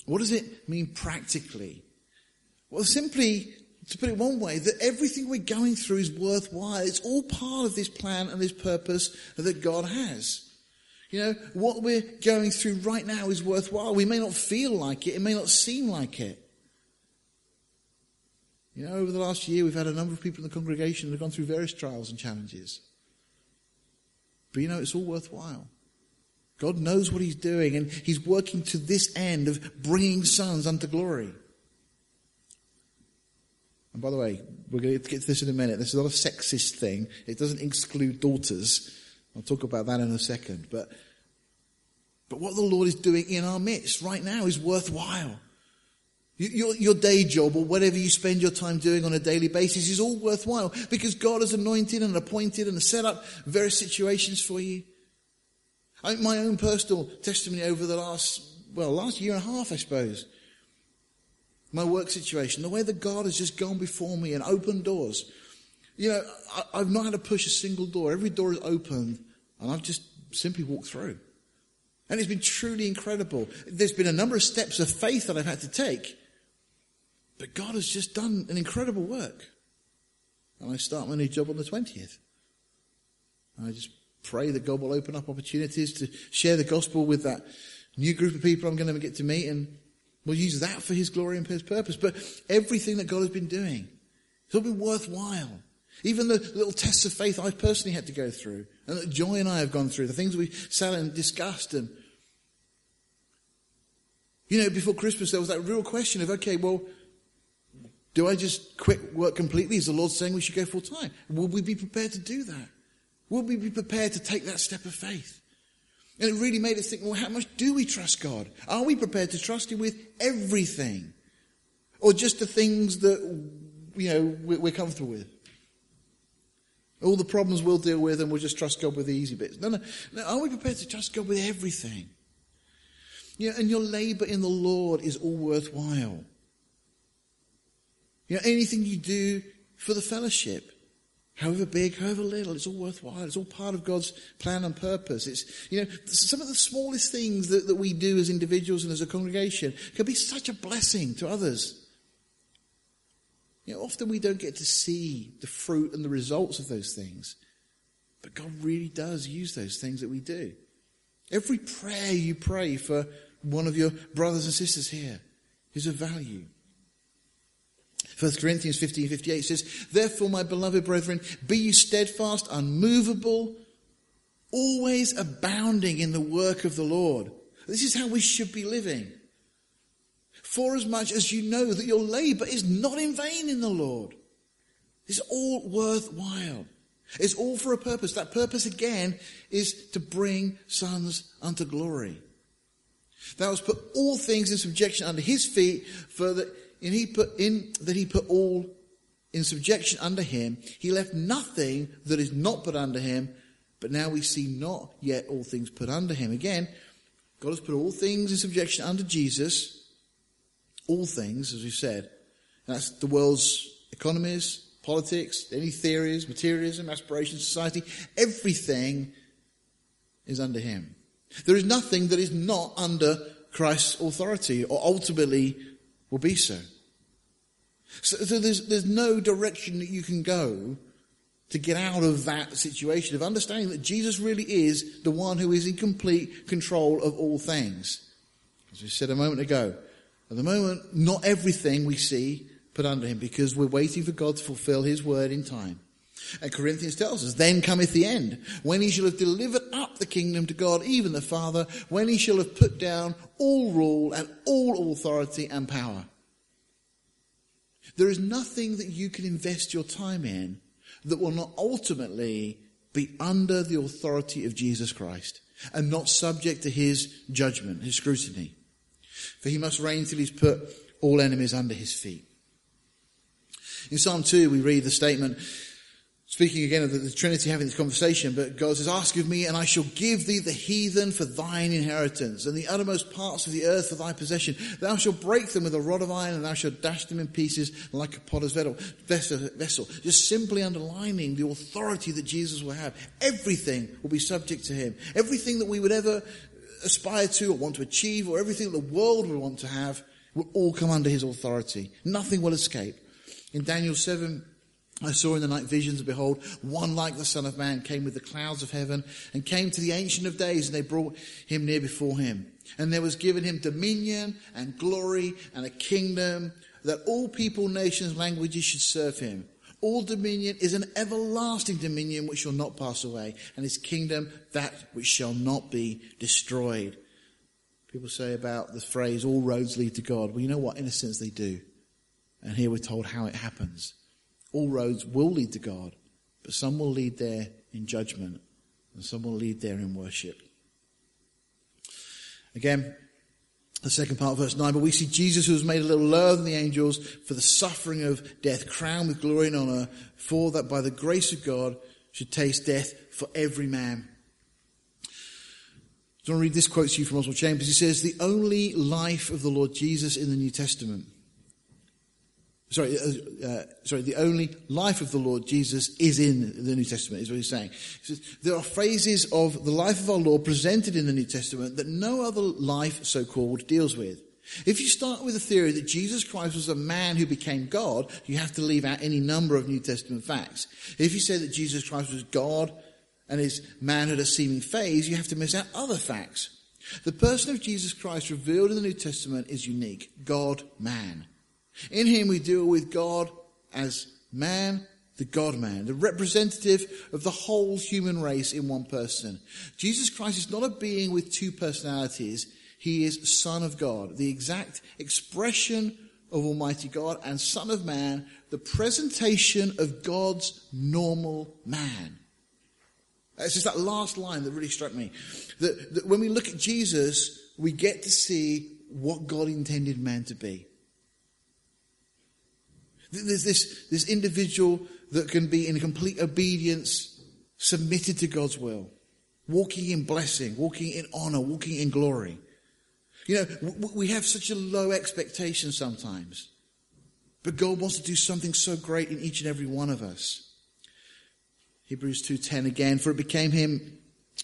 What does it mean practically? Well, simply, to put it one way, that everything we're going through is worthwhile. It's all part of this plan and this purpose that God has. You know, what we're going through right now is worthwhile. We may not feel like it, it may not seem like it. You know, over the last year, we've had a number of people in the congregation that have gone through various trials and challenges. But you know, it's all worthwhile. God knows what He's doing, and He's working to this end of bringing sons unto glory. And by the way, we're going to get to this in a minute. This is not a sexist thing. It doesn't exclude daughters. I'll talk about that in a second. But, but what the Lord is doing in our midst right now is worthwhile. Your, your day job or whatever you spend your time doing on a daily basis is all worthwhile because God has anointed and appointed and set up various situations for you. I, my own personal testimony over the last, well, last year and a half, I suppose. My work situation, the way that God has just gone before me and opened doors. You know, I, I've not had to push a single door. Every door is open and I've just simply walked through. And it's been truly incredible. There's been a number of steps of faith that I've had to take. But God has just done an incredible work. And I start my new job on the 20th. And I just pray that God will open up opportunities to share the gospel with that new group of people I'm going to get to meet and we'll use that for his glory and his purpose. But everything that God has been doing, it's all been worthwhile. Even the little tests of faith I've personally had to go through and that Joy and I have gone through, the things we sat and discussed and you know, before Christmas there was that real question of, okay, well, do I just quit work completely? Is the Lord saying we should go full time? Will we be prepared to do that? Will we be prepared to take that step of faith? And it really made us think, well, how much do we trust God? Are we prepared to trust Him with everything? Or just the things that, you know, we're comfortable with? All the problems we'll deal with and we'll just trust God with the easy bits. No, no, no. Are we prepared to trust God with everything? You know, and your labor in the Lord is all worthwhile. You know, anything you do for the fellowship, however big, however little, it's all worthwhile. It's all part of God's plan and purpose. It's, you know, some of the smallest things that, that we do as individuals and as a congregation can be such a blessing to others. You know, often we don't get to see the fruit and the results of those things. But God really does use those things that we do. Every prayer you pray for one of your brothers and sisters here is of value. 1 Corinthians 15, 58 says, Therefore, my beloved brethren, be you steadfast, unmovable, always abounding in the work of the Lord. This is how we should be living. For as much as you know that your labor is not in vain in the Lord. It's all worthwhile. It's all for a purpose. That purpose again is to bring sons unto glory. Thou hast put all things in subjection under his feet for that and he put in that he put all in subjection under him. He left nothing that is not put under him. But now we see not yet all things put under him. Again, God has put all things in subjection under Jesus. All things, as we said. And that's the world's economies, politics, any theories, materialism, aspiration, society. Everything is under him. There is nothing that is not under Christ's authority or ultimately will be so. So, so there's, there's no direction that you can go to get out of that situation of understanding that Jesus really is the one who is in complete control of all things. As we said a moment ago, at the moment, not everything we see put under him because we're waiting for God to fulfill his word in time. And Corinthians tells us, then cometh the end, when he shall have delivered up the kingdom to God, even the Father, when he shall have put down all rule and all authority and power. There is nothing that you can invest your time in that will not ultimately be under the authority of Jesus Christ and not subject to his judgment, his scrutiny. For he must reign till he's put all enemies under his feet. In Psalm 2, we read the statement, speaking again of the, the, Trinity having this conversation, but God says, ask of me and I shall give thee the heathen for thine inheritance and the uttermost parts of the earth for thy possession. Thou shalt break them with a rod of iron and thou shalt dash them in pieces like a potter's vessel. Just simply underlining the authority that Jesus will have. Everything will be subject to him. Everything that we would ever aspire to or want to achieve or everything the world would want to have will all come under his authority. Nothing will escape. In Daniel 7, I saw in the night visions, behold, one like the Son of Man came with the clouds of heaven and came to the Ancient of Days, and they brought him near before him. And there was given him dominion and glory and a kingdom that all people, nations, languages should serve him. All dominion is an everlasting dominion which shall not pass away, and his kingdom that which shall not be destroyed. People say about the phrase, all roads lead to God. Well, you know what? In a sense, they do. And here we're told how it happens. All roads will lead to God, but some will lead there in judgment and some will lead there in worship. Again, the second part of verse 9, but we see Jesus who was made a little lower than the angels for the suffering of death, crowned with glory and honor, for that by the grace of God should taste death for every man. I want to read this quote to you from Oswald Chambers. He says, the only life of the Lord Jesus in the New Testament sorry, uh, uh, sorry, the only life of the Lord Jesus is in the New Testament, is what he's saying. He says, there are phases of the life of our Lord presented in the New Testament that no other life, so called, deals with. If you start with the theory that Jesus Christ was a man who became God, you have to leave out any number of New Testament facts. If you say that Jesus Christ was God and his manhood a seeming phase, you have to miss out other facts. The person of Jesus Christ revealed in the New Testament is unique. God, man. In him we deal with God as man, the God man, the representative of the whole human race in one person. Jesus Christ is not a being with two personalities. He is Son of God, the exact expression of Almighty God and Son of Man, the presentation of God's normal man. It's just that last line that really struck me. That, that when we look at Jesus, we get to see what God intended man to be. There's this, this individual that can be in complete obedience, submitted to God's will, walking in blessing, walking in honor, walking in glory. You know, we have such a low expectation sometimes. But God wants to do something so great in each and every one of us. Hebrews 2:10 again, for it became him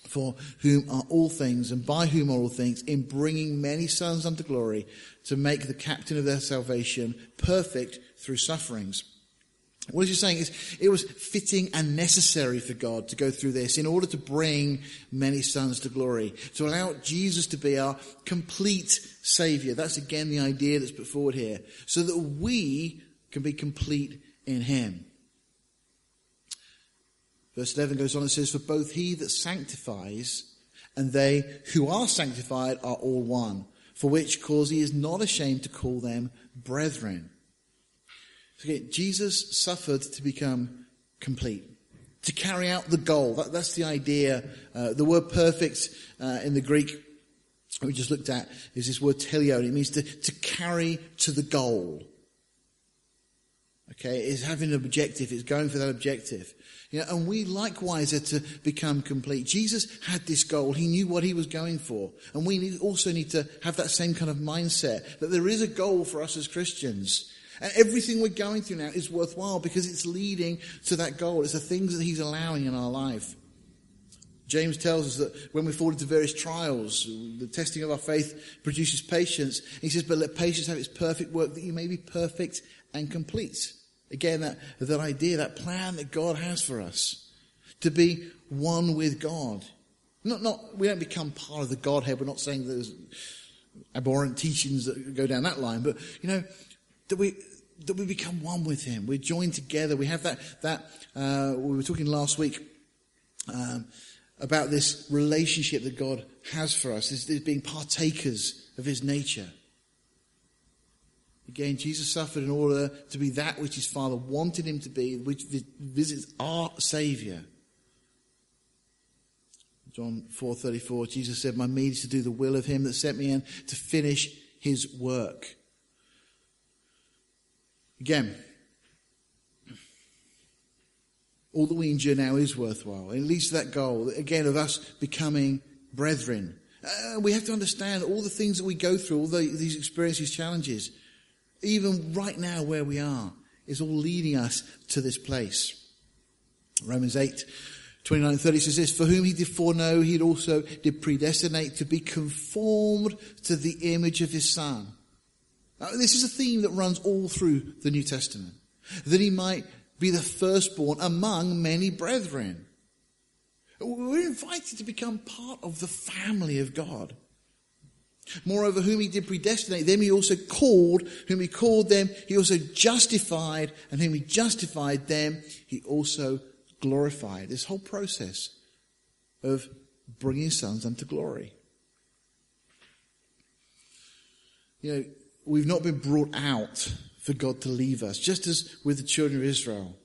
for whom are all things and by whom are all things in bringing many sons unto glory to make the captain of their salvation perfect through sufferings. What is he saying is it was fitting and necessary for God to go through this in order to bring many sons to glory, to allow Jesus to be our complete savior. That's again the idea that's put forward here, so that we can be complete in him. Verse 11 goes on and says, For both he that sanctifies and they who are sanctified are all one, for which cause he is not ashamed to call them brethren. Again, Jesus suffered to become complete, to carry out the goal. That, that's the idea. Uh, the word perfect uh, in the Greek we just looked at is this word telio. It means to, to carry to the goal. Okay, it's having an objective, it's going for that objective. You know, and we likewise are to become complete. Jesus had this goal. He knew what he was going for. And we need, also need to have that same kind of mindset that there is a goal for us as Christians. And everything we're going through now is worthwhile because it's leading to that goal. It's the things that he's allowing in our life. James tells us that when we fall into various trials, the testing of our faith produces patience. He says, but let patience have its perfect work that you may be perfect and complete. Again, that, that idea, that plan that God has for us to be one with God. Not, not, we don't become part of the Godhead. We're not saying there's abhorrent teachings that go down that line, but you know, that we, that we become one with Him. We're joined together. We have that, that, uh, we were talking last week, um, about this relationship that God has for us, this, this being partakers of His nature. Again, Jesus suffered in order to be that which his Father wanted him to be, which visits our Saviour. John 4:34 Jesus said my meat is to do the will of him that sent me and to finish his work. Again all that we endure now is worthwhile. It leads to that goal, again, of us becoming brethren. Uh, we have to understand all the things that we go through, all the, these experiences, challenges, even right now where we are, is all leading us to this place. Romans 8, 29 and 30 says this, For whom he did foreknow, he also did predestinate to be conformed to the image of his son. Now, this is a theme that runs all through the New Testament. That he might be the firstborn among many brethren. We're invited to become part of the family of God. Moreover, whom he did predestinate, them he also called, whom he called them, he also justified, and whom he justified them, he also glorified. This whole process of bringing sons unto glory. You know, we've not been brought out for God to leave us, just as with the children of Israel.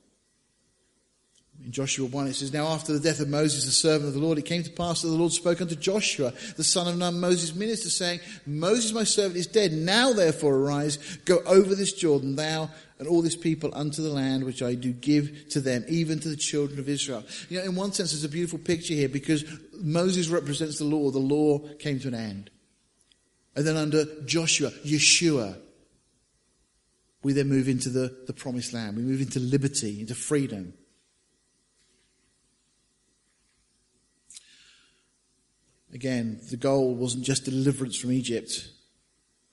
In Joshua 1, it says, Now after the death of Moses, the servant of the Lord, it came to pass that the Lord spoke unto Joshua, the son of Nun, Moses' minister, saying, Moses, my servant, is dead. Now therefore arise, go over this Jordan, thou and all this people unto the land which I do give to them, even to the children of Israel. You know, in one sense, there's a beautiful picture here because Moses represents the law. The law came to an end. And then under Joshua, Yeshua, we then move into the, the promised land. We move into liberty, into freedom. Again, the goal wasn't just deliverance from Egypt.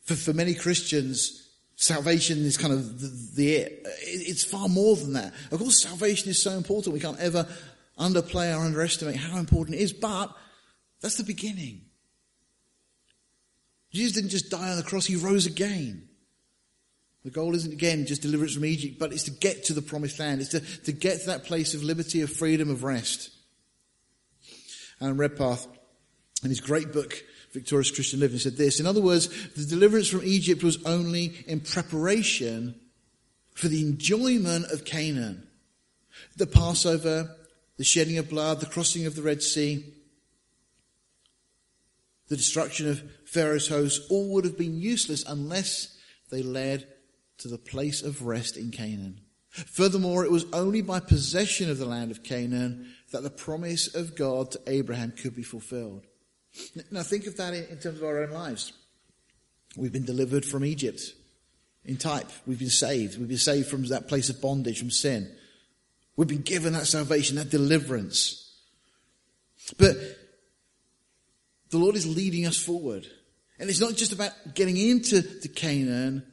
For, for many Christians, salvation is kind of the, the it. It's far more than that. Of course, salvation is so important. We can't ever underplay or underestimate how important it is, but that's the beginning. Jesus didn't just die on the cross, he rose again. The goal isn't again just deliverance from Egypt, but it's to get to the promised land. It's to, to get to that place of liberty, of freedom, of rest. And Redpath in his great book, Victorious Christian Living, said this. In other words, the deliverance from Egypt was only in preparation for the enjoyment of Canaan. The Passover, the shedding of blood, the crossing of the Red Sea, the destruction of Pharaoh's host, all would have been useless unless they led to the place of rest in Canaan. Furthermore, it was only by possession of the land of Canaan that the promise of God to Abraham could be fulfilled. Now think of that in, terms of our own lives. We've been delivered from Egypt in type. We've been saved. We've been saved from that place of bondage, from sin. We've been given that salvation, that deliverance. But the Lord is leading us forward. And it's not just about getting into the Canaan,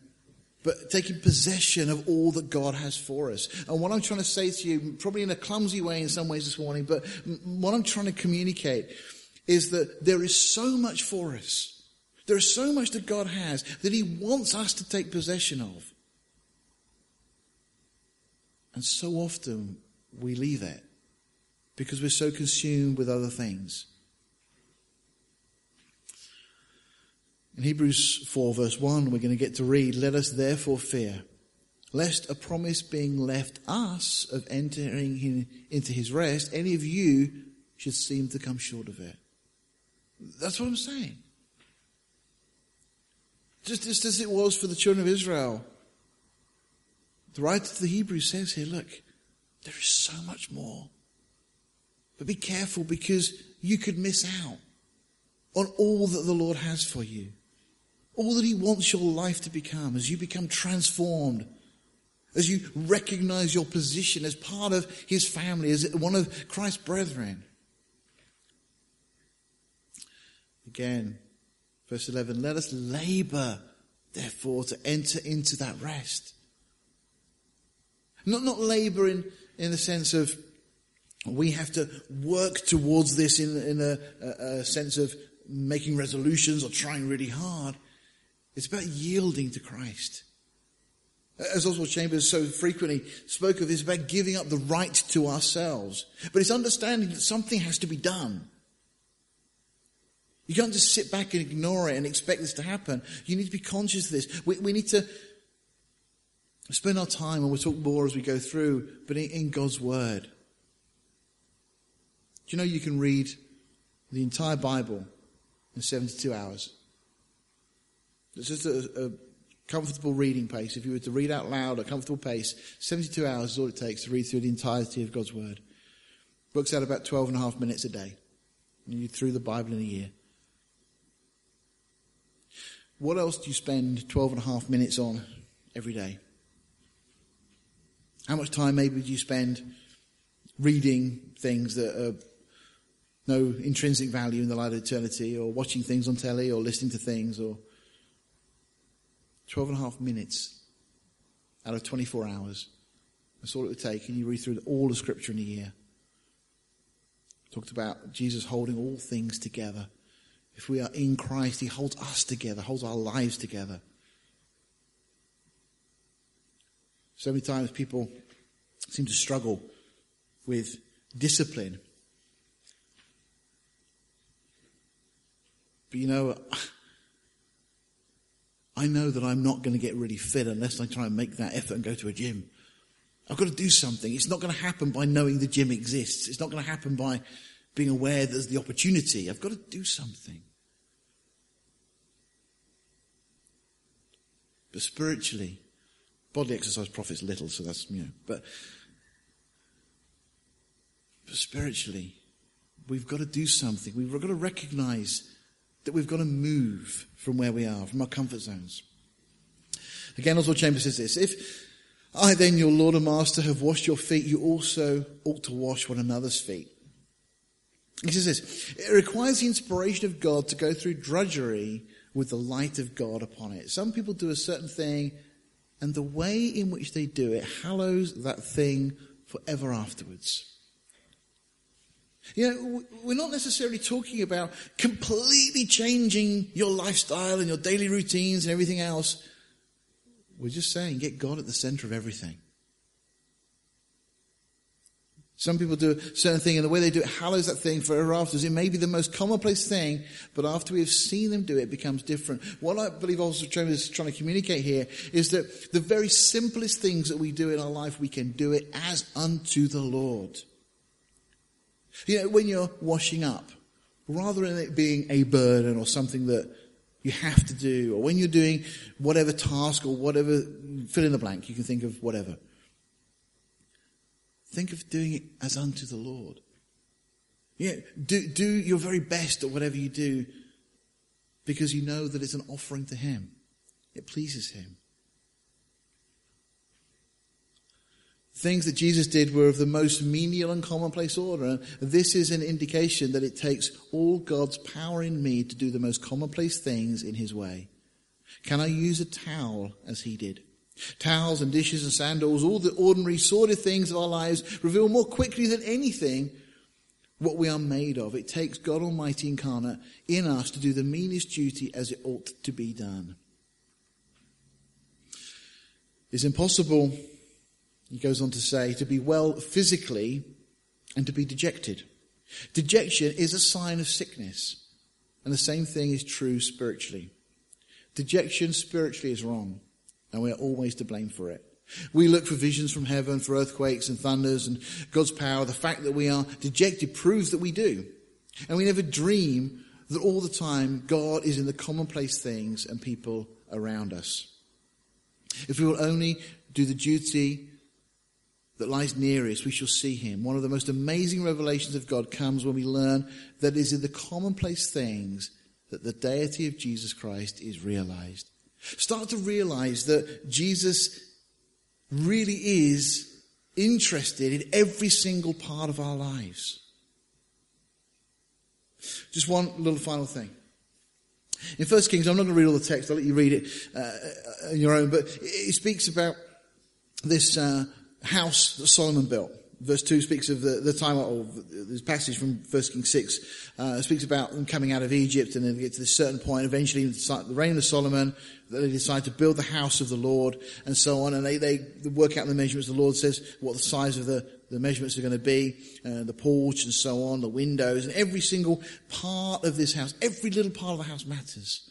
but taking possession of all that God has for us. And what I'm trying to say to you, probably in a clumsy way in some ways this morning, but what I'm trying to communicate is that there is so much for us. There is so much that God has that He wants us to take possession of. And so often we leave it because we're so consumed with other things. In Hebrews 4, verse 1, we're going to get to read, Let us therefore fear, lest a promise being left us of entering into his rest, any of you should seem to come short of it. That's what I'm saying. Just, just as it was for the children of Israel. The writer to the Hebrews says here, look, there is so much more. But be careful because you could miss out on all that the Lord has for you. All that He wants your life to become as you become transformed, as you recognize your position as part of His family, as one of Christ's brethren. Again, verse 11, let us labor, therefore, to enter into that rest. Not, not labor in, in the sense of we have to work towards this in, in a, a, a sense of making resolutions or trying really hard. It's about yielding to Christ. As Oswald Chambers so frequently spoke of, it's about giving up the right to ourselves. But it's understanding that something has to be done. You can't just sit back and ignore it and expect this to happen. You need to be conscious of this. We, we need to spend our time, and we'll talk more as we go through, but in, in God's Word. Do you know you can read the entire Bible in 72 hours? It's just a, a comfortable reading pace, if you were to read out loud, at a comfortable pace, 72 hours is all it takes to read through the entirety of God's Word. Books out about 12 and a half minutes a day. You through the Bible in a year. What else do you spend 12 and a half minutes on every day? How much time maybe do you spend reading things that are no intrinsic value in the light of eternity, or watching things on telly, or listening to things, or 12 and a half minutes out of 24 hours. That's all it would take, and you read through all the scripture in a year. Talked about Jesus holding all things together. If we are in Christ, He holds us together, holds our lives together. So many times people seem to struggle with discipline. But you know, I know that I'm not going to get really fit unless I try and make that effort and go to a gym. I've got to do something. It's not going to happen by knowing the gym exists. It's not going to happen by being aware that there's the opportunity. I've got to do something. But spiritually, bodily exercise profits little, so that's, you know, but, but spiritually, we've got to do something. We've got to recognize that we've got to move from where we are, from our comfort zones. Again, Oswald Chambers says this, if I then, your Lord and Master, have washed your feet, you also ought to wash one another's feet. He says this, it requires the inspiration of God to go through drudgery with the light of God upon it. Some people do a certain thing, and the way in which they do it hallows that thing forever afterwards. You know, we're not necessarily talking about completely changing your lifestyle and your daily routines and everything else. We're just saying get God at the center of everything. Some people do a certain thing and the way they do it hallows that thing forever afterwards. It may be the most commonplace thing, but after we have seen them do it, it becomes different. What I believe also Trevor is trying to communicate here is that the very simplest things that we do in our life, we can do it as unto the Lord. You know, when you're washing up, rather than it being a burden or something that you have to do, or when you're doing whatever task or whatever, fill in the blank, you can think of whatever. Think of doing it as unto the Lord. Yeah, do, do your very best at whatever you do because you know that it's an offering to Him. It pleases Him. Things that Jesus did were of the most menial and commonplace order. This is an indication that it takes all God's power in me to do the most commonplace things in His way. Can I use a towel as He did? Towels and dishes and sandals, all the ordinary sordid things of our lives reveal more quickly than anything what we are made of. It takes God Almighty incarnate in us to do the meanest duty as it ought to be done. It's impossible, he goes on to say, to be well physically and to be dejected. Dejection is a sign of sickness, and the same thing is true spiritually. Dejection spiritually is wrong and we are always to blame for it. We look for visions from heaven, for earthquakes and thunders and God's power. The fact that we are dejected proves that we do. And we never dream that all the time God is in the commonplace things and people around us. If we will only do the duty that lies near us, we shall see Him. One of the most amazing revelations of God comes when we learn that it is in the commonplace things that the deity of Jesus Christ is realized. Start to realize that Jesus really is interested in every single part of our lives. Just one little final thing. In 1 Kings, I'm not going to read all the text, I'll let you read it uh, on your own, but it speaks about this uh, house that Solomon built. Verse 2 speaks of the, the time, of this passage from 1 Kings 6 uh, speaks about them coming out of Egypt and then get to this certain point, eventually the reign of Solomon, they decide to build the house of the Lord and so on, and they, they work out the measurements. The Lord says what the size of the, the measurements are going to be, uh, the porch and so on, the windows, and every single part of this house, every little part of the house matters.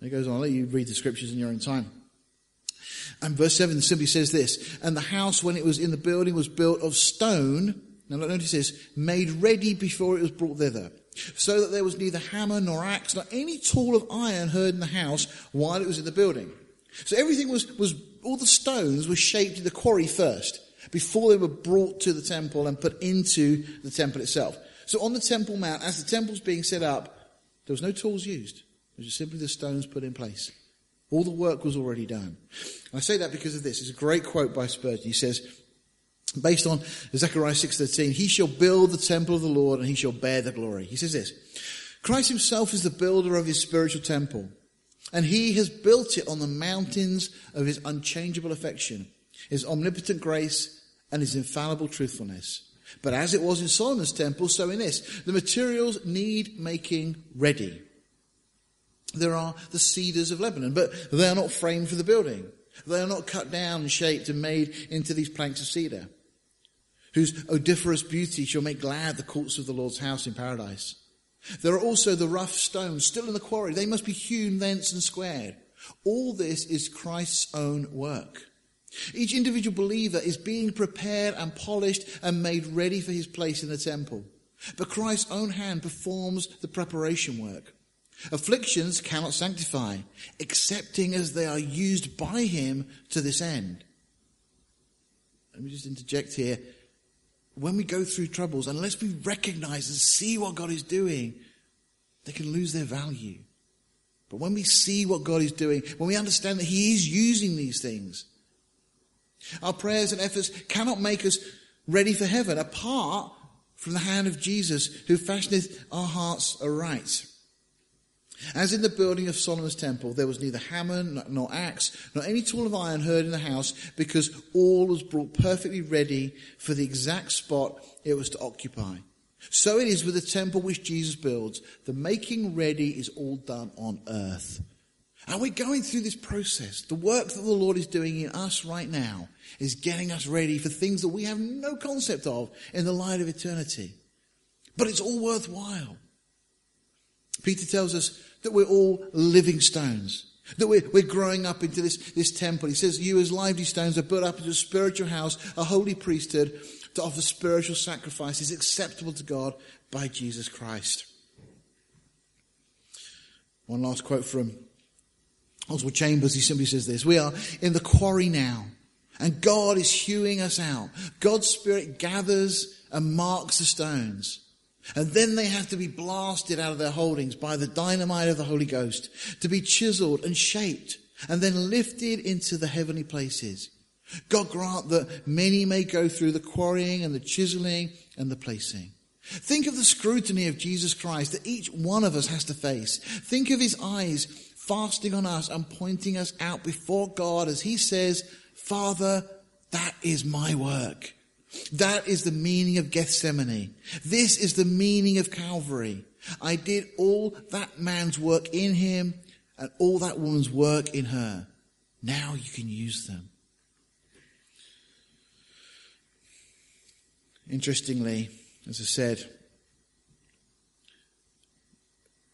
And it goes on, I'll let you read the scriptures in your own time. And verse 7 simply says this, and the house when it was in the building was built of stone, now notice this, made ready before it was brought thither. So that there was neither hammer nor axe nor any tool of iron heard in the house while it was in the building. So everything was, was, all the stones were shaped in the quarry first, before they were brought to the temple and put into the temple itself. So on the Temple Mount, as the temple's being set up, there was no tools used. It was just simply the stones put in place. All the work was already done. And I say that because of this. It's a great quote by Spurgeon. He says, based on Zechariah 6.13, he shall build the temple of the Lord and he shall bear the glory. He says this, Christ himself is the builder of his spiritual temple and he has built it on the mountains of his unchangeable affection, his omnipotent grace and his infallible truthfulness. But as it was in Solomon's temple, so in this. The materials need making ready. There are the cedars of Lebanon, but they are not framed for the building. They are not cut down and shaped and made into these planks of cedar, whose odoriferous beauty shall make glad the courts of the Lord's house in paradise. There are also the rough stones still in the quarry. They must be hewn thence and squared. All this is Christ's own work. Each individual believer is being prepared and polished and made ready for his place in the temple. But Christ's own hand performs the preparation work. Afflictions cannot sanctify, excepting as they are used by him to this end. Let me just interject here. When we go through troubles, unless we recognize and see what God is doing, they can lose their value. But when we see what God is doing, when we understand that He is using these things, our prayers and efforts cannot make us ready for heaven apart from the hand of Jesus who fashioneth our hearts aright. As in the building of Solomon's temple, there was neither hammer nor axe nor any tool of iron heard in the house because all was brought perfectly ready for the exact spot it was to occupy. So it is with the temple which Jesus builds. The making ready is all done on earth. And we're going through this process. The work that the Lord is doing in us right now is getting us ready for things that we have no concept of in the light of eternity. But it's all worthwhile. Peter tells us that we're all living stones. That we're, we're growing up into this, this temple. He says, You as lively stones are built up into a spiritual house, a holy priesthood, to offer spiritual sacrifices acceptable to God by Jesus Christ. One last quote from Oswald Chambers. He simply says this We are in the quarry now, and God is hewing us out. God's Spirit gathers and marks the stones. And then they have to be blasted out of their holdings by the dynamite of the Holy Ghost to be chiseled and shaped and then lifted into the heavenly places. God grant that many may go through the quarrying and the chiseling and the placing. Think of the scrutiny of Jesus Christ that each one of us has to face. Think of his eyes fasting on us and pointing us out before God as he says, Father, that is my work. That is the meaning of Gethsemane. This is the meaning of Calvary. I did all that man's work in him and all that woman's work in her. Now you can use them. Interestingly, as I said,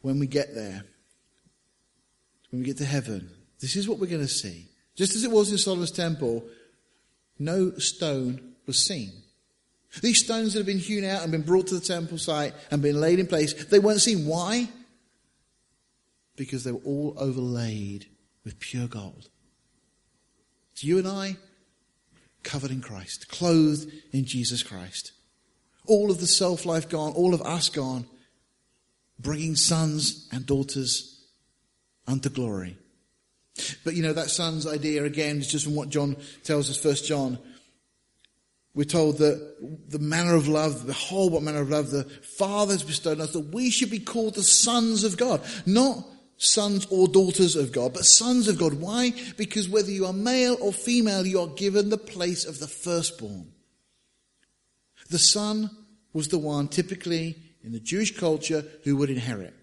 when we get there, when we get to heaven, this is what we're going to see. Just as it was in Solomon's temple, no stone was seen. These stones that have been hewn out and been brought to the temple site and been laid in place, they weren't seen. Why? Because they were all overlaid with pure gold. It's you and I covered in Christ, clothed in Jesus Christ. All of the self life gone, all of us gone, bringing sons and daughters unto glory. But you know, that son's idea again is just from what John tells us, First John we're told that the manner of love, behold what manner of love the Father has bestowed on us, that we should be called the sons of God. Not sons or daughters of God, but sons of God. Why? Because whether you are male or female, you are given the place of the firstborn. The son was the one typically in the Jewish culture who would inherit.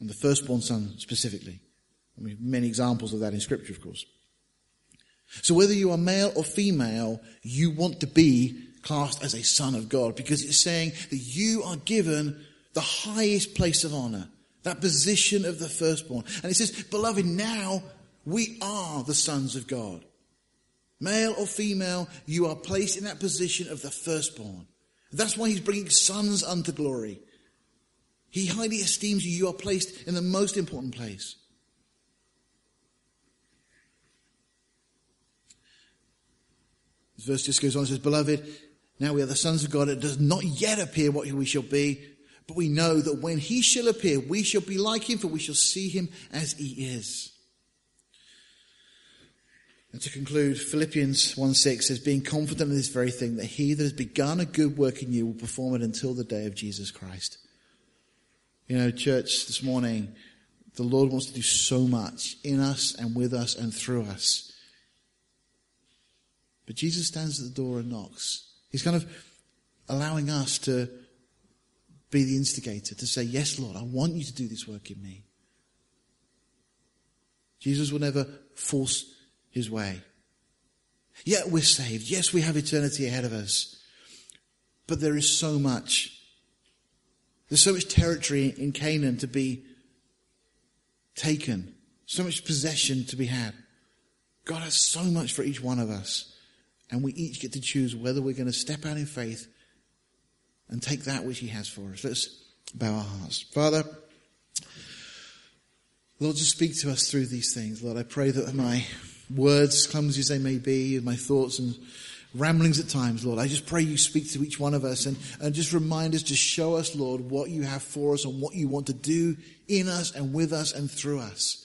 And the firstborn son specifically. I mean, many examples of that in scripture, of course. So whether you are male or female, you want to be classed as a son of God because it's saying that you are given the highest place of honor, that position of the firstborn. And it says, beloved, now we are the sons of God. Male or female, you are placed in that position of the firstborn. That's why he's bringing sons unto glory. He highly esteems you. You are placed in the most important place. Verse just goes on and says, Beloved, now we are the sons of God. It does not yet appear what we shall be, but we know that when he shall appear, we shall be like him, for we shall see him as he is. And to conclude, Philippians 1 6 says, Being confident of this very thing, that he that has begun a good work in you will perform it until the day of Jesus Christ. You know, church, this morning, the Lord wants to do so much in us and with us and through us. But Jesus stands at the door and knocks. He's kind of allowing us to be the instigator, to say, Yes, Lord, I want you to do this work in me. Jesus will never force his way. Yet we're saved. Yes, we have eternity ahead of us. But there is so much. There's so much territory in Canaan to be taken, so much possession to be had. God has so much for each one of us. And we each get to choose whether we're going to step out in faith and take that which He has for us. Let's bow our hearts. Father, Lord, just speak to us through these things. Lord, I pray that my words, clumsy as they may be, and my thoughts and ramblings at times, Lord, I just pray you speak to each one of us and, and just remind us, just show us, Lord, what you have for us and what you want to do in us and with us and through us.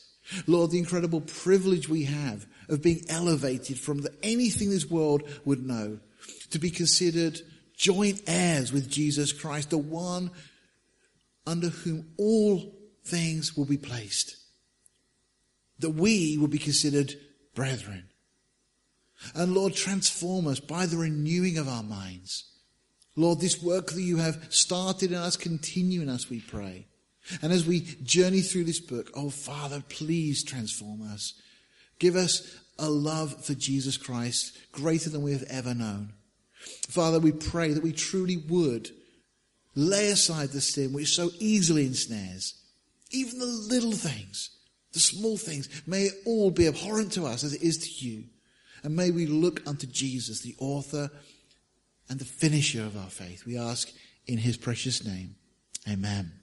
Lord, the incredible privilege we have of being elevated from the, anything this world would know to be considered joint heirs with Jesus Christ, the one under whom all things will be placed. That we will be considered brethren. And Lord, transform us by the renewing of our minds. Lord, this work that you have started in us, continue in us, we pray. And as we journey through this book, oh Father, please transform us. Give us a love for Jesus Christ greater than we have ever known. Father, we pray that we truly would lay aside the sin which so easily ensnares, even the little things, the small things. May it all be abhorrent to us as it is to you. And may we look unto Jesus, the author and the finisher of our faith. We ask in his precious name. Amen.